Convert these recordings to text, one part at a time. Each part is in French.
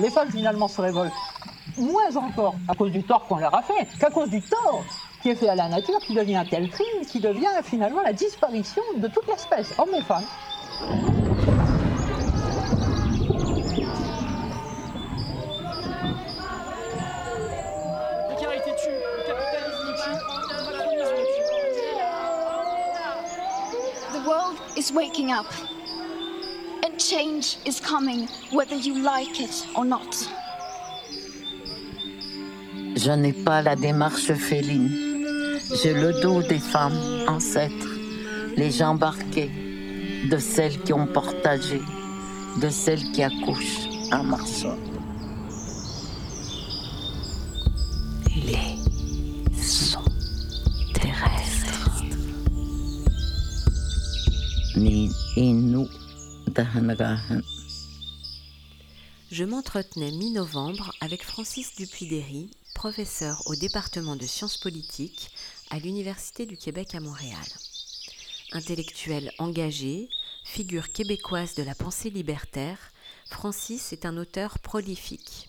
Les femmes finalement se révoltent moins encore à cause du tort qu'on leur a fait qu'à cause du tort qui est fait à la nature, qui devient un tel crime, qui devient finalement la disparition de toute l'espèce, hommes et femmes. The world is waking up. Change is coming, whether you like it or not. Je n'ai pas la démarche féline. J'ai le dos des femmes ancêtres, les gens embarqués, de celles qui ont partagé, de celles qui accouchent en marchant. Les sons terrestres. Ni inu dahanagahan. Je m'entretenais mi-novembre avec Francis Dupuy-Derry, professeur au département de sciences politiques à l'Université du Québec à Montréal. Intellectuel engagé, figure québécoise de la pensée libertaire, Francis est un auteur prolifique.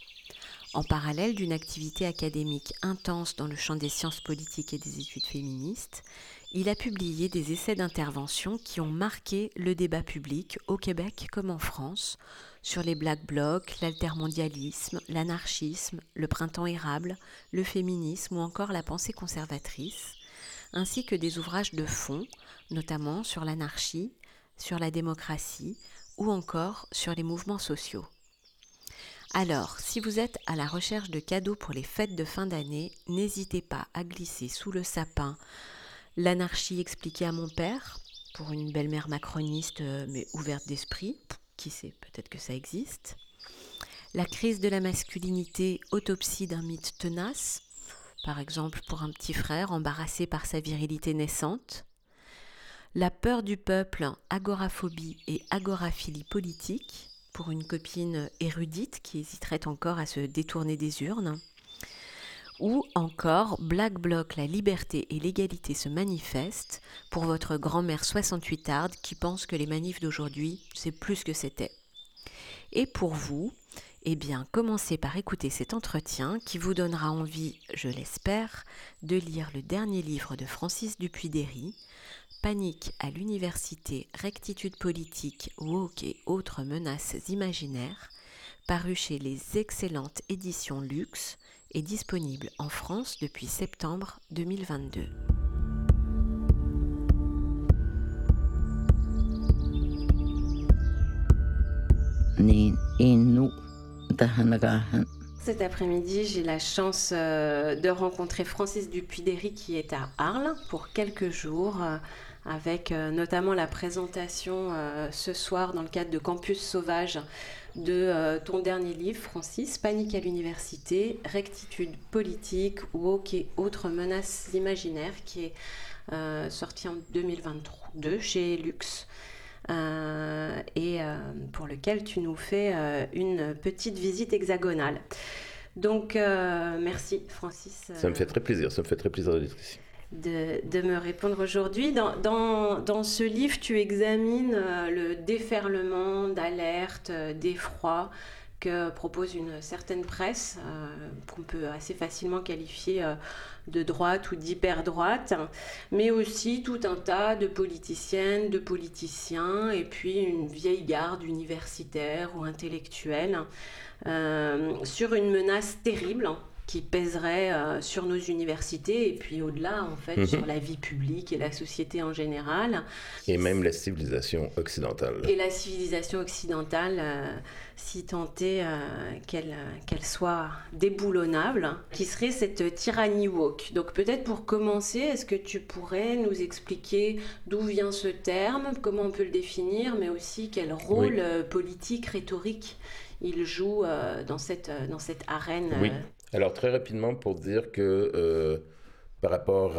En parallèle d'une activité académique intense dans le champ des sciences politiques et des études féministes, il a publié des essais d'intervention qui ont marqué le débat public au Québec comme en France sur les Black Blocs, l'altermondialisme, l'anarchisme, le printemps érable, le féminisme ou encore la pensée conservatrice, ainsi que des ouvrages de fond, notamment sur l'anarchie, sur la démocratie ou encore sur les mouvements sociaux. Alors, si vous êtes à la recherche de cadeaux pour les fêtes de fin d'année, n'hésitez pas à glisser sous le sapin L'anarchie expliquée à mon père, pour une belle-mère macroniste mais ouverte d'esprit, qui sait, peut-être que ça existe. La crise de la masculinité, autopsie d'un mythe tenace, par exemple pour un petit frère embarrassé par sa virilité naissante. La peur du peuple, agoraphobie et agoraphilie politique, pour une copine érudite qui hésiterait encore à se détourner des urnes. Ou encore Black Bloc, la liberté et l'égalité se manifestent pour votre grand-mère 68 arde qui pense que les manifs d'aujourd'hui, c'est plus que c'était. Et pour vous, eh bien, commencez par écouter cet entretien qui vous donnera envie, je l'espère, de lire le dernier livre de Francis Dupuy-Derry, Panique à l'université, rectitude politique, woke et autres menaces imaginaires, paru chez les excellentes éditions Luxe, est disponible en France depuis septembre 2022. Cet après-midi, j'ai la chance euh, de rencontrer Francis Dupuy-Derry qui est à Arles pour quelques jours euh, avec euh, notamment la présentation ce soir dans le cadre de Campus Sauvage de euh, ton dernier livre, Francis, Panique à l'université, rectitude politique, woke et autres menaces imaginaires, qui est euh, sorti en 2022 chez Lux. Euh, et pour lequel tu nous fais une petite visite hexagonale. Donc, merci Francis. Ça me fait très plaisir, ça me fait très plaisir d'être ici de, me répondre aujourd'hui. Dans, dans, ce livre, tu examines euh, le déferlement d'alerte, euh, d'effroi que propose une certaine presse, euh, qu'on peut assez facilement qualifier de droite ou d'hyper-droite, mais aussi tout un tas de politiciennes, de politiciens, et puis une vieille garde universitaire ou intellectuelle, sur une menace terrible qui pèserait euh, sur nos universités et puis au-delà, en fait, mhm. sur la vie publique et la société en général. Et même la civilisation occidentale. Et la civilisation occidentale, euh, si tentée euh, qu'elle qu'elle soit déboulonnable, qui serait cette tyrannie woke. Donc peut-être pour commencer, est-ce que tu pourrais nous expliquer d'où vient ce terme, comment on peut le définir, mais aussi quel rôle politique, rhétorique il joue dans, cette, dans cette arène oui. Alors, très rapidement, pour dire que euh, par rapport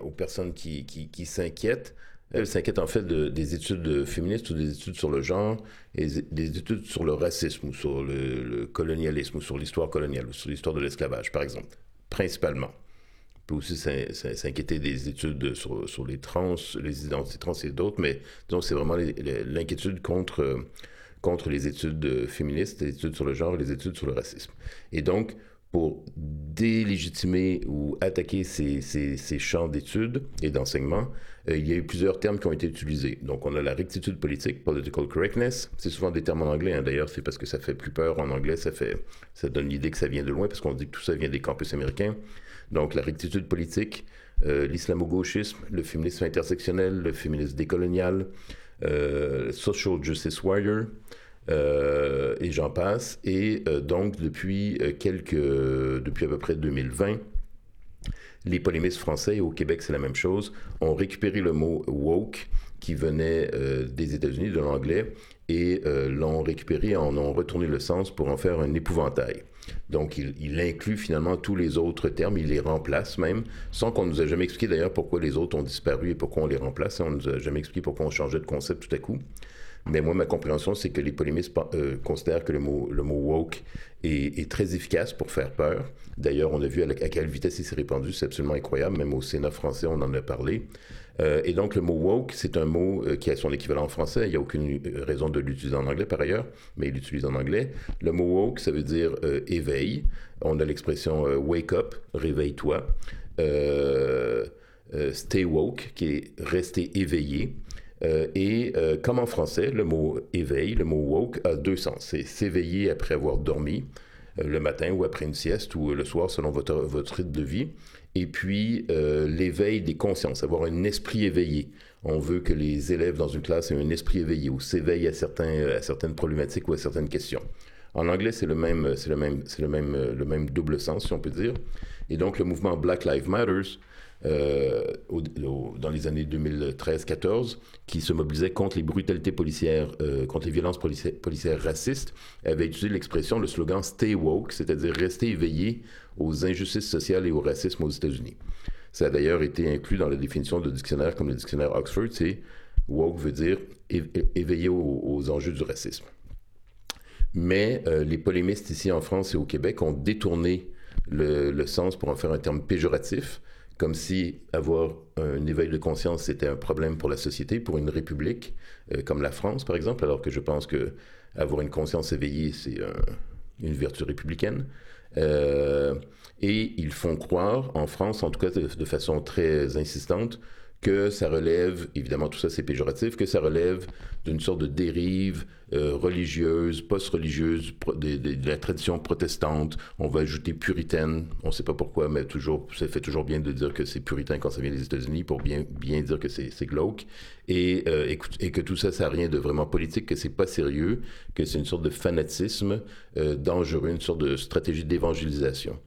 aux personnes qui, qui, s'inquiètent, elles s'inquiètent en fait des études féministes ou des études sur le genre et des études sur le racisme ou sur le, colonialisme ou sur l'histoire coloniale ou sur l'histoire de l'esclavage, par exemple, principalement. On peut aussi s'inquiéter des études sur, sur, les trans, les identités trans et d'autres, mais donc c'est vraiment l'inquiétude contre contre les études féministes, les études sur le genre les études sur le racisme. Et donc, pour délégitimer ou attaquer ces, ces, champs d'études et d'enseignement, euh, il y a eu plusieurs termes qui ont été utilisés. Donc, on a la rectitude politique, political correctness. C'est souvent des termes en anglais, hein. d'ailleurs, c'est parce que ça fait plus peur en anglais, ça, fait, ça donne l'idée que ça vient de loin, parce qu'on dit que tout ça vient des campus américains. Donc, la rectitude politique, euh, l'islamo-gauchisme, le féminisme intersectionnel, le féminisme décolonial, social justice warrior, euh, et j'en passe. Et euh, donc, depuis euh, quelques, depuis à peu près 2020, les polémistes français, au Québec c'est la même chose, ont récupéré le mot woke qui venait des États-Unis, de l'anglais, et l'ont récupéré, en ont retourné le sens pour en faire un épouvantail. Donc, il, inclut finalement tous les autres termes, il les remplace même, sans qu'on nous ait jamais expliqué d'ailleurs pourquoi les autres ont disparu et pourquoi on les remplace. On nous a jamais expliqué pourquoi on changeait de concept tout à coup. Mais moi, ma compréhension, c'est que les polémistes euh, considèrent que le mot woke est, très efficace pour faire peur. D'ailleurs, on a vu à, quelle vitesse il s'est répandu, c'est absolument incroyable. Même au Sénat français, on en a parlé. Euh, et donc, le mot woke, c'est un mot euh, qui a son équivalent en français. Il n'y a aucune raison de l'utiliser en anglais par ailleurs, mais il l'utilise en anglais. Le mot woke, ça veut dire éveil. On a l'expression wake up, réveille-toi. stay woke, qui est rester éveillé. Euh, et euh, comme en français, le mot éveil, le mot woke, a deux sens. C'est s'éveiller après avoir dormi euh, le matin ou après une sieste ou le soir selon votre, votre rythme de vie. Et puis l'éveil des consciences, avoir un esprit éveillé. On veut que les élèves dans une classe aient un esprit éveillé ou s'éveillent à certaines problématiques ou à certaines questions. En anglais, c'est le même, c'est le même, c'est le même, le même double sens, si on peut dire. Et donc, le mouvement Black Lives Matters euh, dans les années 2013-14, qui se mobilisait contre les brutalités policières, euh, contre les violences policières, racistes, avait utilisé l'expression, le slogan Stay woke, c'est-à-dire rester éveillé aux injustices sociales et au racisme aux États-Unis. Ça a d'ailleurs été inclus dans la définition de dictionnaire comme le dictionnaire Oxford, c'est woke veut dire éveillé aux, enjeux du racisme. Mais euh, les polémistes ici en France et au Québec ont détourné le, sens pour en faire un terme péjoratif comme si avoir un éveil de conscience c'était un problème pour la société, pour une république euh, comme la France par exemple, alors que je pense que avoir une conscience éveillée c'est une vertu républicaine. Euh, et ils font croire, en France en tout cas de façon très insistante, que ça relève, évidemment tout ça c'est péjoratif, que ça relève d'une sorte de dérive euh, religieuse, post-religieuse de, la tradition protestante. On va ajouter puritaine, on ne sait pas pourquoi, mais toujours, ça fait toujours bien de dire que c'est puritain quand ça vient des États-Unis pour bien, bien dire que c'est glauque. Et, euh, et, que tout ça, ça n'a rien de vraiment politique, que c'est pas sérieux, que c'est une sorte de fanatisme euh, dangereux, une sorte de stratégie d'évangélisation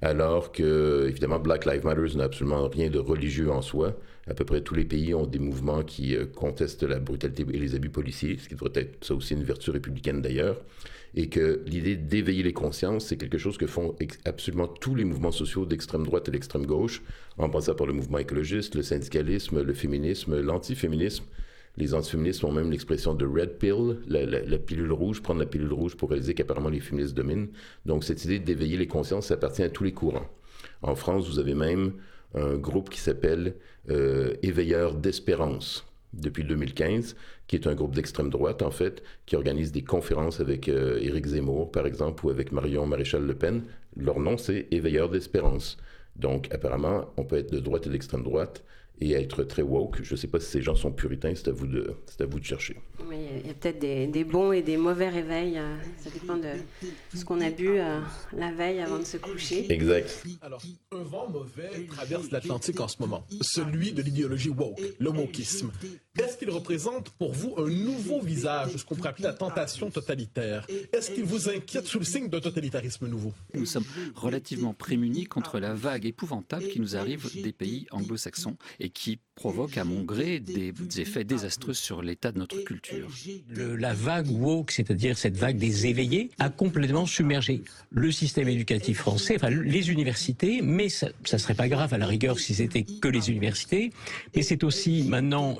alors que, évidemment, Black Lives Matter n'a absolument rien de religieux en soi. À peu près tous les pays ont des mouvements qui euh, contestent la brutalité et les abus policiers, ce qui devrait être ça aussi une vertu républicaine d'ailleurs. Et que l'idée d'éveiller les consciences, c'est quelque chose que font absolument tous les mouvements sociaux d'extrême droite et d'extrême gauche, en passant par le mouvement écologiste, le syndicalisme, le féminisme, l'antiféminisme. Les antiféministes ont même l'expression de red pill, la, pilule rouge, prendre la pilule rouge pour réaliser qu'apparemment les féministes dominent. Donc cette idée d'éveiller les consciences, ça appartient à tous les courants. En France, vous avez même un groupe qui s'appelle euh, Éveilleurs d'espérance depuis 2015, qui est un groupe d'extrême droite, en fait, qui organise des conférences avec euh, Éric Zemmour, par exemple, ou avec Marion Maréchal Le Pen. Leur nom, c'est Éveilleurs d'espérance. Donc, apparemment, on peut être de droite et d'extrême droite et être très woke. Je ne sais pas si ces gens sont puritains, c'est à vous de, c'est à vous de chercher. Oui, il y a peut-être des, des, bons et des mauvais réveils. Euh, ça dépend de ce qu'on a bu euh, la veille avant de se coucher. Exact. Alors, un vent mauvais traverse l'Atlantique en ce moment, celui de l'idéologie woke, le wokisme. Est-ce qu'il représente pour vous un nouveau visage de ce qu'on pourrait appeler la tentation totalitaire? Est-ce qu'il vous inquiète sous le signe d'un totalitarisme nouveau? Nous sommes relativement prémunis contre la vague épouvantable qui nous arrive des pays anglo-saxons et qui provoque à mon gré des, effets désastreux sur l'état de notre culture. la vague woke, c'est-à-dire cette vague des éveillés, a complètement submergé le système éducatif français, enfin les universités, mais ça, ne serait pas grave à la rigueur si c'était que les universités, mais c'est aussi maintenant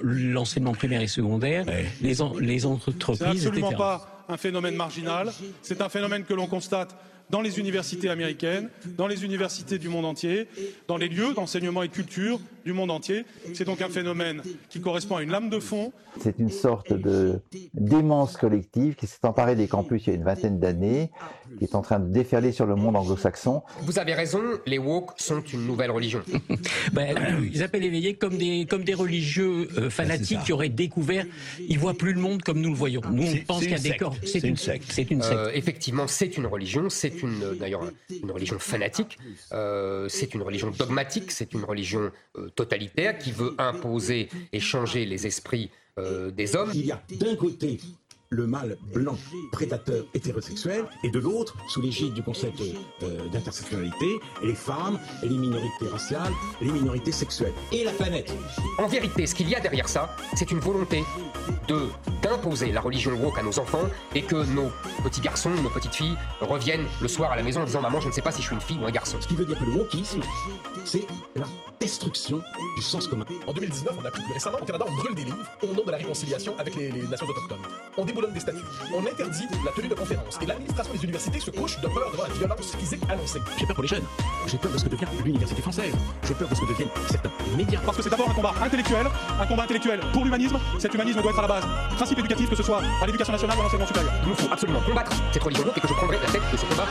l'enseignement primaire et secondaire, les, les entreprises, C'est absolument pas un phénomène marginal, c'est un phénomène que l'on constate dans les universités américaines, dans les universités du monde entier, dans les lieux d'enseignement et de culture du monde entier. C'est donc un phénomène qui correspond à une lame de fond. C'est une sorte de démence collective qui s'est emparée des campus il y a une vingtaine d'années, qui est en train de déferler sur le monde anglo-saxon. Vous avez raison, les woke sont une nouvelle religion. ben, ils appellent éveillés comme des, comme des religieux euh, fanatiques qui auraient découvert, ils voient plus le monde comme nous le voyons. Nous, on pense qu'il y a des corps. C'est une secte. C'est une secte. Euh, effectivement, c'est une religion. C'est une, d'ailleurs, une religion fanatique. Euh, c'est une religion dogmatique. C'est une religion euh, totalitaire qui veut imposer et changer les esprits euh, des hommes. Il y a d'un côté le mâle blanc prédateur hétérosexuel et de l'autre, sous l'égide du concept euh, d'intersectionnalité, les femmes, les minorités raciales, les minorités sexuelles et la planète. En vérité, ce qu'il y a derrière ça, c'est une volonté de d'imposer la religion woke à nos enfants et que nos petits garçons, nos petites filles reviennent le soir à la maison en disant maman, je ne sais pas si je suis une fille ou un garçon. Ce qui veut dire que le wokisme, c'est la destruction du sens commun. En 2019, on a appris que récemment au Canada, on brûle des livres au nom de la réconciliation avec les, les nations autochtones. On déboulonne des statuts. On interdit la tenue de conférences. Et l'administration des universités se couche de peur devant la violence physique annoncée. J'ai peur pour les jeunes. J'ai peur de ce que devient l'université française. J'ai peur de ce que deviennent certains médias. Parce que c'est d'abord un combat intellectuel, un combat intellectuel pour l'humanisme. Cet humanisme doit être à la base. Principe éducatif, que ce soit à l'éducation nationale ou à l'enseignement supérieur. Il nous faut absolument combattre cette religion et que je prendrai la tête de ce combat.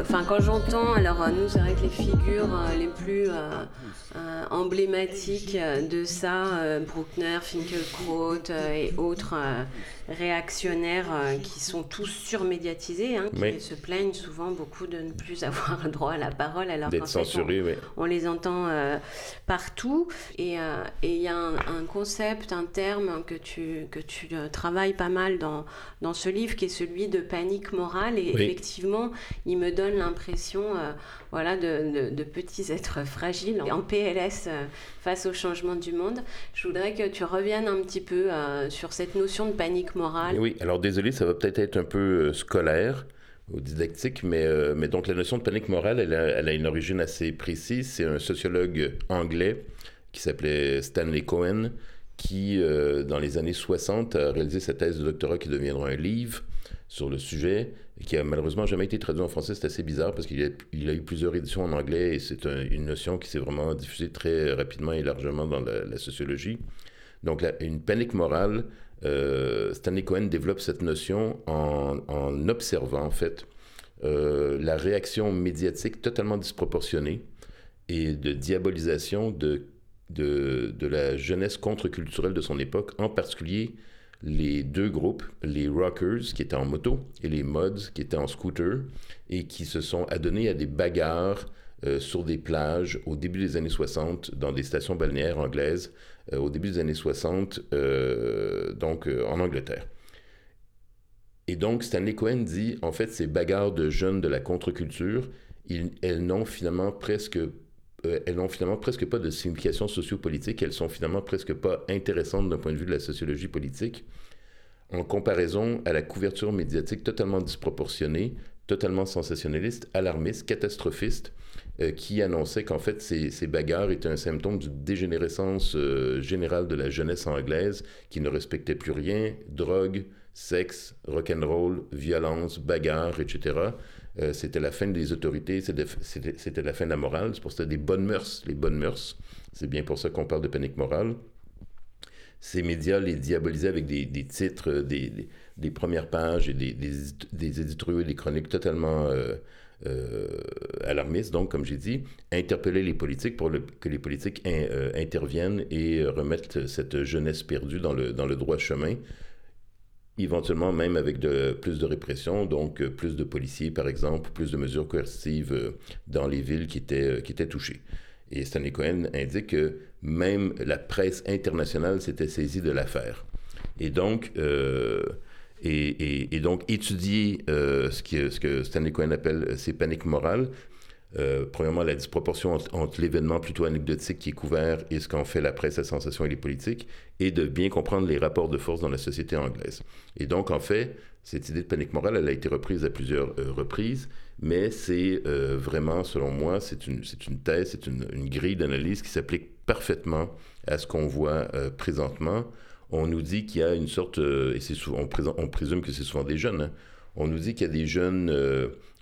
Enfin, quand j'entends, alors nous, c'est vrai que les figures euh, les plus euh, euh, emblématiques de ça, Bruckner, Finkelkraut et autres réactionnaires qui sont tous surmédiatisés, hein, qui se plaignent souvent beaucoup de ne plus avoir droit à la parole, alors qu'en censurés, oui. on, les entend partout. Et il y a un, concept, un terme que tu, que tu travailles pas mal dans, dans ce livre, qui est celui de panique morale. Et effectivement, il me donne l'impression euh, voilà, de, de, petits êtres fragiles en PLS euh, face au changement du monde. Je voudrais que tu reviennes un petit peu euh, sur cette notion de panique morale. Oui, alors désolé, ça va peut-être être un peu scolaire ou didactique, mais, mais donc la notion de panique morale, elle a, elle a une origine assez précise. C'est un sociologue anglais qui s'appelait Stanley Cohen qui, dans les années 60, a réalisé sa thèse de doctorat qui deviendra un livre sur le sujet, qui a malheureusement jamais été traduit en français. C'est assez bizarre parce qu'il a, eu plusieurs éditions en anglais et c'est une notion qui s'est vraiment diffusée très rapidement et largement dans la, sociologie. Donc, une panique morale, euh, Stanley Cohen développe cette notion en, observant, en fait, euh, la réaction médiatique totalement disproportionnée et de diabolisation de, de la jeunesse contre-culturelle de son époque, en particulier les deux groupes, les rockers qui étaient en moto et les mods qui étaient en scooter et qui se sont adonnés à des bagarres euh, sur des plages au début des années 60 dans des stations balnéaires anglaises euh, au début des années 60 euh, donc en Angleterre. Et donc Stanley Cohen dit en fait ces bagarres de jeunes de la contre-culture, elles n'ont finalement presque elles n'ont finalement presque pas de signification sociopolitique, elles sont finalement presque pas intéressantes d'un point de vue de la sociologie politique, en comparaison à la couverture médiatique totalement disproportionnée, totalement sensationnaliste, alarmiste, catastrophiste, qui annonçait qu'en fait ces, bagarres étaient un symptôme de dégénérescence générale de la jeunesse anglaise qui ne respectait plus rien, drogue, sexe, rock'n'roll, violence, bagarre, etc. Euh, c'était la fin des autorités, c'était la fin de la morale. C'est pour ça des bonnes mœurs, les bonnes mœurs. C'est bien pour ça qu'on parle de panique morale. Ces médias les diabolisaient avec des, titres, des, des, premières pages et des, des, et des chroniques totalement euh, euh, alarmistes, donc, comme j'ai dit, interpeller les politiques pour que les politiques interviennent et remettent cette jeunesse perdue dans le droit chemin éventuellement même avec plus de répression, donc euh, plus de policiers par exemple, plus de mesures coercitives euh, dans les villes qui étaient, euh, qui étaient touchées. Et Stanley Cohen indique que même la presse internationale s'était saisie de l'affaire. Et donc, et, donc étudier ce, ce que Stanley Cohen appelle ces paniques morales, euh, premièrement, la disproportion entre, l'événement plutôt anecdotique qui est couvert et ce qu'en fait la presse, la sensation et les politiques, et de bien comprendre les rapports de force dans la société anglaise. Et donc, en fait, cette idée de panique morale, elle a été reprise à plusieurs euh, reprises, mais c'est euh, vraiment, selon moi, c'est une, une thèse, c'est une, grille d'analyse qui s'applique parfaitement à ce qu'on voit présentement. On nous dit qu'il y a une sorte, et souvent, on, présume que c'est souvent des jeunes, hein. on nous dit qu'il y a des jeunes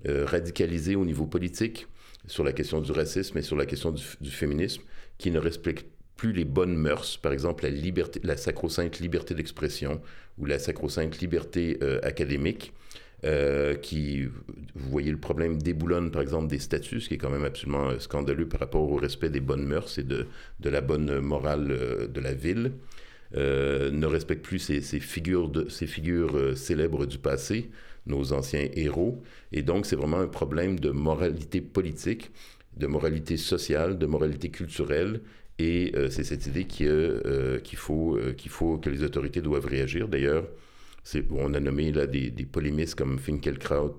radicalisés au niveau politique, sur la question du racisme et sur la question du, féminisme qui ne respectent plus les bonnes mœurs, par exemple la, liberté, la sacro-sainte liberté d'expression ou la sacro-sainte liberté euh, académique, euh, qui, vous voyez le problème déboulonne par exemple des statuts, ce qui est quand même absolument euh, scandaleux par rapport au respect des bonnes mœurs et de, de la bonne morale de la ville. ne respecte plus ces, figures, de, ces figures célèbres du passé, nos anciens héros. Et donc, c'est vraiment un problème de moralité politique, de moralité sociale, de moralité culturelle. Et euh, c'est cette idée euh, qu'il faut, euh, qu'il faut que les autorités doivent réagir. D'ailleurs, on a nommé là des, polémistes comme Finkelkraut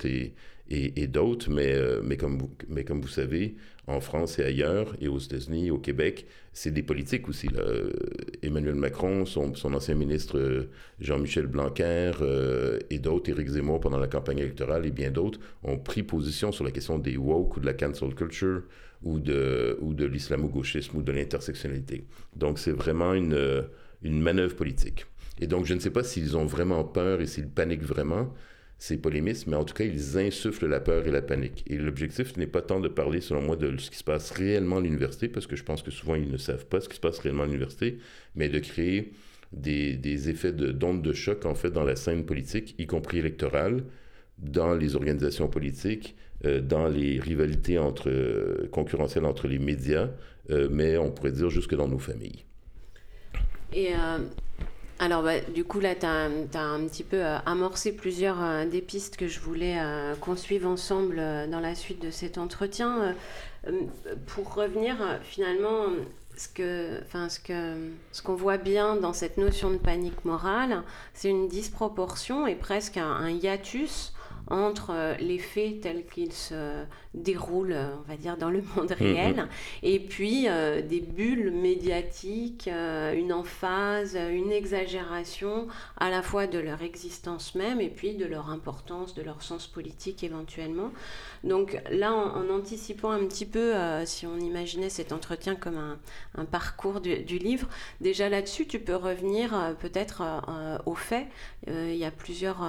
et, d'autres, mais, mais, comme vous, savez, en France et ailleurs, et aux États-Unis, au Québec, c'est des politiques aussi. Emmanuel Macron, son, ancien ministre euh, Jean-Michel Blanquer euh, et d'autres, Éric Zemmour pendant la campagne électorale et bien d'autres, ont pris position sur la question des woke ou de la cancel culture ou de, ou l'islamo-gauchisme ou de l'intersectionnalité. Donc c'est vraiment euh, une manœuvre politique. Et donc je ne sais pas s'ils ont vraiment peur et s'ils paniquent vraiment, ces polémistes, mais en tout cas, ils insufflent la peur et la panique. Et l'objectif n'est pas tant de parler, selon moi, de ce qui se passe réellement à l'université, parce que je pense que souvent, ils ne savent pas ce qui se passe réellement à l'université, mais de créer des, effets d'onde de, choc, en fait, dans la scène politique, y compris électorale, dans les organisations politiques, euh, dans les rivalités entre, euh, concurrentielles entre les médias, euh, mais on pourrait dire jusque dans nos familles. Et alors, bah, du coup, là, tu as, un petit peu euh, amorcé plusieurs euh, des pistes que je voulais euh, qu'on suive ensemble dans la suite de cet entretien. pour revenir, finalement, ce ce que, ce qu'on voit bien dans cette notion de panique morale, c'est une disproportion et presque un hiatus entre euh, les faits tels qu'ils se déroulent, euh, on va dire, dans le monde mm-hmm. réel, et puis euh, des bulles médiatiques, une emphase, une exagération à la fois de leur existence même et puis de leur importance, de leur sens politique éventuellement. Donc là, en, anticipant un petit peu, si on imaginait cet entretien comme un, parcours du, du, livre, déjà là-dessus, tu peux revenir peut-être aux faits. il y a plusieurs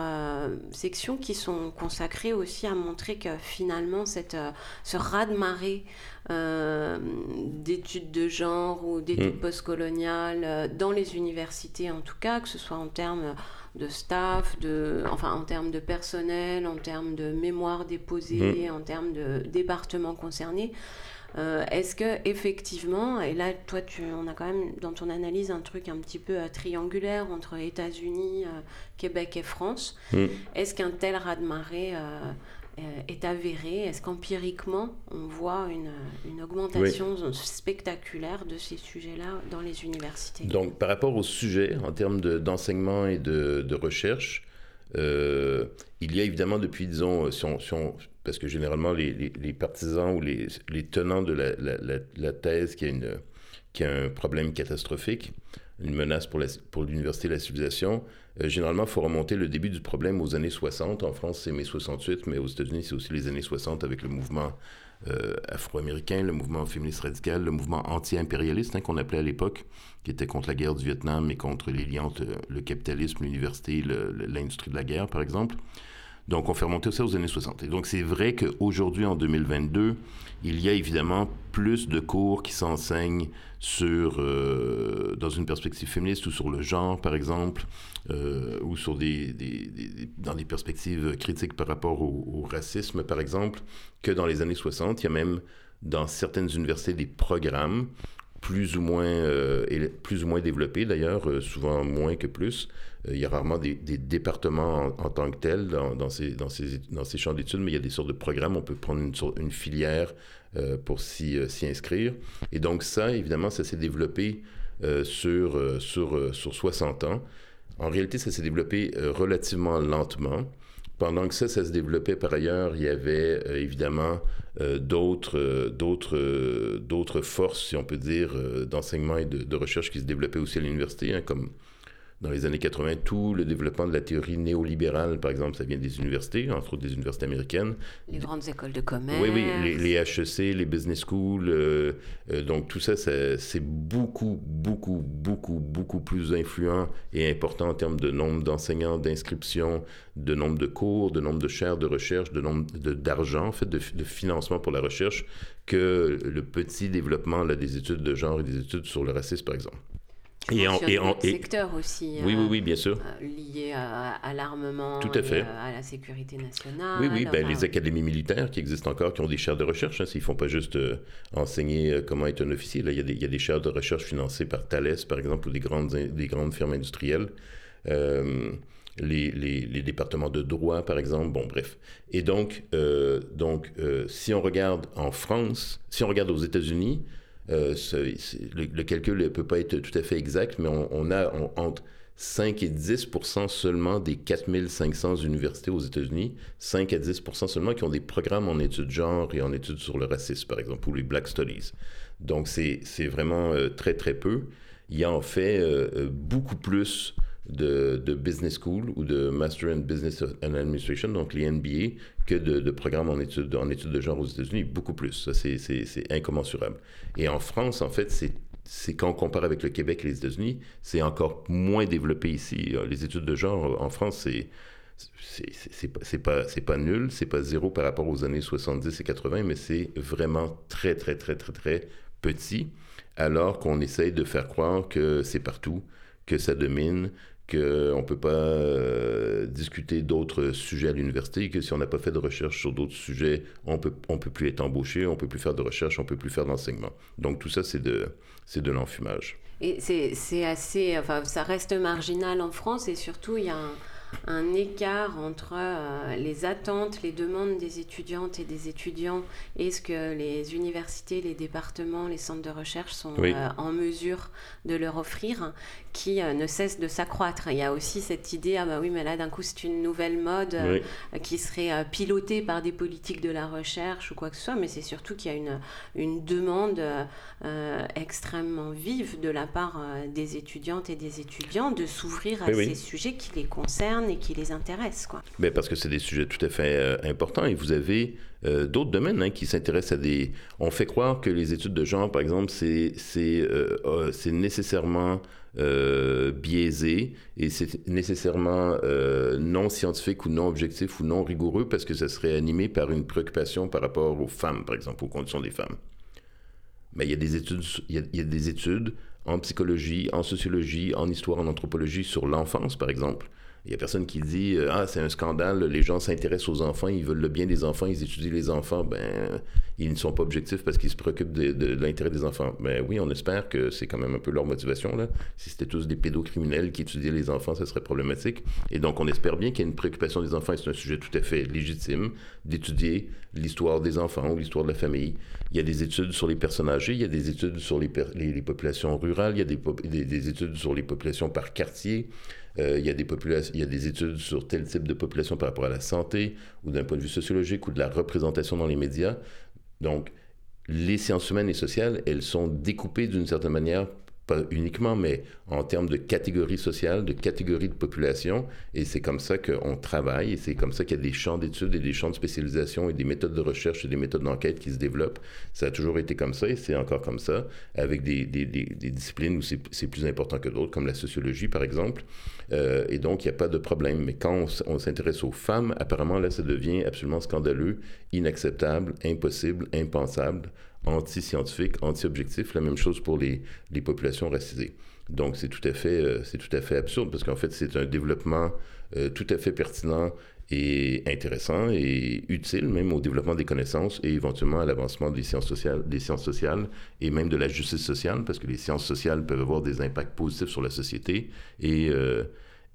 sections qui sont consacré aussi à montrer que finalement cette, euh, ce raz-de-marée euh, d'études de genre ou d'études mm. postcoloniales euh, dans les universités en tout cas, que ce soit en termes de staff, de, enfin en termes de personnel, en termes de mémoire déposée, mm. en termes de départements concernés. Euh, est-ce que effectivement, et là, toi, tu, on a quand même dans ton analyse un truc un petit peu euh, triangulaire entre États-Unis, euh, Québec et France. Mm. Est-ce qu'un tel raz-de-marée est avéré Est-ce qu'empiriquement, on voit une, une augmentation spectaculaire de ces sujets-là dans les universités? Donc, par rapport au sujet, en termes d'enseignement et de, de recherche, il y a évidemment depuis, disons, si on, si on, parce que généralement, les, les, partisans ou les, les tenants de la, la, la, thèse qui a une qui a un problème catastrophique, une menace pour, l'université et la civilisation, euh, généralement, il faut remonter le début du problème aux années 60. En France, c'est mai 68, mais aux États-Unis, c'est aussi les années 60 avec le mouvement euh, afro-américain, le mouvement féministe radical, le mouvement anti-impérialiste hein, qu'on appelait à l'époque, qui était contre la guerre du Vietnam et contre les liens entre le capitalisme, l'université, l'industrie de la guerre, par exemple. Donc, on fait remonter ça aux années 60. Et donc, c'est vrai qu'aujourd'hui, en 2022, il y a évidemment plus de cours qui s'enseignent sur, euh, dans une perspective féministe ou sur le genre, par exemple, euh, ou sur des, dans des perspectives critiques par rapport au, racisme, par exemple, que dans les années 60. Il y a même dans certaines universités des programmes plus ou moins, euh, plus ou moins développés, d'ailleurs, souvent moins que plus, euh, il y a rarement des, départements en, tant que tels dans, ces, dans, ces, dans ces champs d'études, mais il y a des sortes de programmes. On peut prendre une, une filière euh, pour euh, s'y inscrire. Et donc ça, évidemment, ça s'est développé sur, sur, sur 60 ans. En réalité, ça s'est développé relativement lentement. Pendant que ça, ça se développait par ailleurs, il y avait évidemment d'autres, d'autres, d'autres forces, si on peut dire, d'enseignement et de, recherche qui se développaient aussi à l'université, hein, comme dans les années 80, tout le développement de la théorie néolibérale, par exemple, ça vient des universités, entre autres des universités américaines. Les grandes écoles de commerce. Oui, oui, les, HEC, les business schools. Euh, euh, donc tout ça, c'est beaucoup, beaucoup, beaucoup, beaucoup plus influent et important en termes de nombre d'enseignants, d'inscriptions, de nombre de cours, de nombre de chaires de recherche, de nombre d'argent, en fait, de, de, financement pour la recherche, que le petit développement là, des études de genre et des études sur le racisme, par exemple. Et en, et en secteur aussi. Oui, oui, oui, bien sûr. Euh, lié à, l'armement, Tout à, fait. à la sécurité nationale. Oui, oui, ben, les académies militaires qui existent encore, qui ont des chaires de recherche. Hein, ils ne font pas juste euh, enseigner euh, comment être un officier. Là, il, y a des, il y a des chaires de recherche financées par Thales, par exemple, ou des grandes, des grandes firmes industrielles. les, les, les, départements de droit, par exemple. Bon, bref. Et donc, donc si on regarde en France, si on regarde aux États-Unis, euh, le, calcul ne peut pas être tout à fait exact, mais on, a entre 5 et 10% seulement des 4500 universités aux États-Unis, 5 à 10% seulement qui ont des programmes en études genre et en études sur le racisme, par exemple, ou les Black Studies. Donc, c'est vraiment euh, très, très peu. Il y a en fait euh, beaucoup plus de, business school ou de Master in Business and Administration, donc les MBA, que de, programmes en études, en études de genre aux États-Unis, beaucoup plus. Ça, c'est incommensurable. Et en France, en fait, c'est quand on compare avec le Québec et les États-Unis, c'est encore moins développé ici. Les études de genre en France, c'est c'est pas c'est pas nul, c'est pas zéro par rapport aux années 70 et 80, mais c'est vraiment très très très très très petit, alors qu'on essaye de faire croire que c'est partout, que ça domine, qu'on ne peut pas euh, discuter d'autres sujets à l'université, que si on n'a pas fait de recherche sur d'autres sujets, on peut, on peut plus être embauché, on peut plus faire de recherche, on peut plus faire d'enseignement. Donc tout ça, c'est de, de l'enfumage. Et c'est assez, enfin, ça reste marginal en France et surtout, il y a un un écart entre euh, les attentes, les demandes des étudiantes et des étudiants et ce que les universités, les départements, les centres de recherche sont euh, en mesure de leur offrir, qui euh, ne cesse de s'accroître. Il y a aussi cette idée, ah bah oui, mais là d'un coup c'est une nouvelle mode qui serait pilotée par des politiques de la recherche ou quoi que ce soit, mais c'est surtout qu'il y a une, une demande extrêmement vive de la part des étudiantes et des étudiants de s'ouvrir à ces sujets qui les concernent et qui les intéressent. Quoi. Mais parce que c'est des sujets tout à fait euh, importants et vous avez euh, d'autres domaines hein, qui s'intéressent à des... On fait croire que les études de genre, par exemple, c'est euh, nécessairement biaisé et c'est nécessairement non scientifique ou non objectif ou non rigoureux parce que ça serait animé par une préoccupation par rapport aux femmes, par exemple, aux conditions des femmes. Mais il y a des études, il y a des études en psychologie, en sociologie, en histoire, en anthropologie sur l'enfance, par exemple, il n'y a personne qui dit euh, Ah, c'est un scandale, les gens s'intéressent aux enfants, ils veulent le bien des enfants, ils étudient les enfants. Ben, ils ne sont pas objectifs parce qu'ils se préoccupent de, l'intérêt des enfants. Ben oui, on espère que c'est quand même un peu leur motivation. Là. Si c'était tous des pédocriminels qui étudiaient les enfants, ça serait problématique. Et donc, on espère bien qu'il y ait une préoccupation des enfants et c'est un sujet tout à fait légitime d'étudier l'histoire des enfants ou l'histoire de la famille. Il y a des études sur les personnes âgées, il y a des études sur les, les, populations rurales, il y a des, des études sur les populations par quartier. Euh, il, y a des il y a des études sur tel type de population par rapport à la santé ou d'un point de vue sociologique ou de la représentation dans les médias. Donc, les sciences humaines et sociales, elles sont découpées d'une certaine manière pas uniquement, mais en termes de catégories sociales, de catégories de population. Et c'est comme ça qu'on travaille, et c'est comme ça qu'il y a des champs d'études et des champs de spécialisation et des méthodes de recherche et des méthodes d'enquête qui se développent. Ça a toujours été comme ça, et c'est encore comme ça, avec des, des, disciplines où c'est plus important que d'autres, comme la sociologie, par exemple. Euh, et donc, il n'y a pas de problème. Mais quand on s'intéresse aux femmes, apparemment, là, ça devient absolument scandaleux, inacceptable, impossible, impensable anti-scientifique, anti-objectif. La même chose pour les, populations racisées. Donc, c'est tout, à fait, euh, tout à fait absurde parce qu'en fait, c'est un développement euh, tout à fait pertinent et intéressant et utile même au développement des connaissances et éventuellement à l'avancement des sciences sociales, des sciences sociales et même de la justice sociale parce que les sciences sociales peuvent avoir des impacts positifs sur la société et, euh,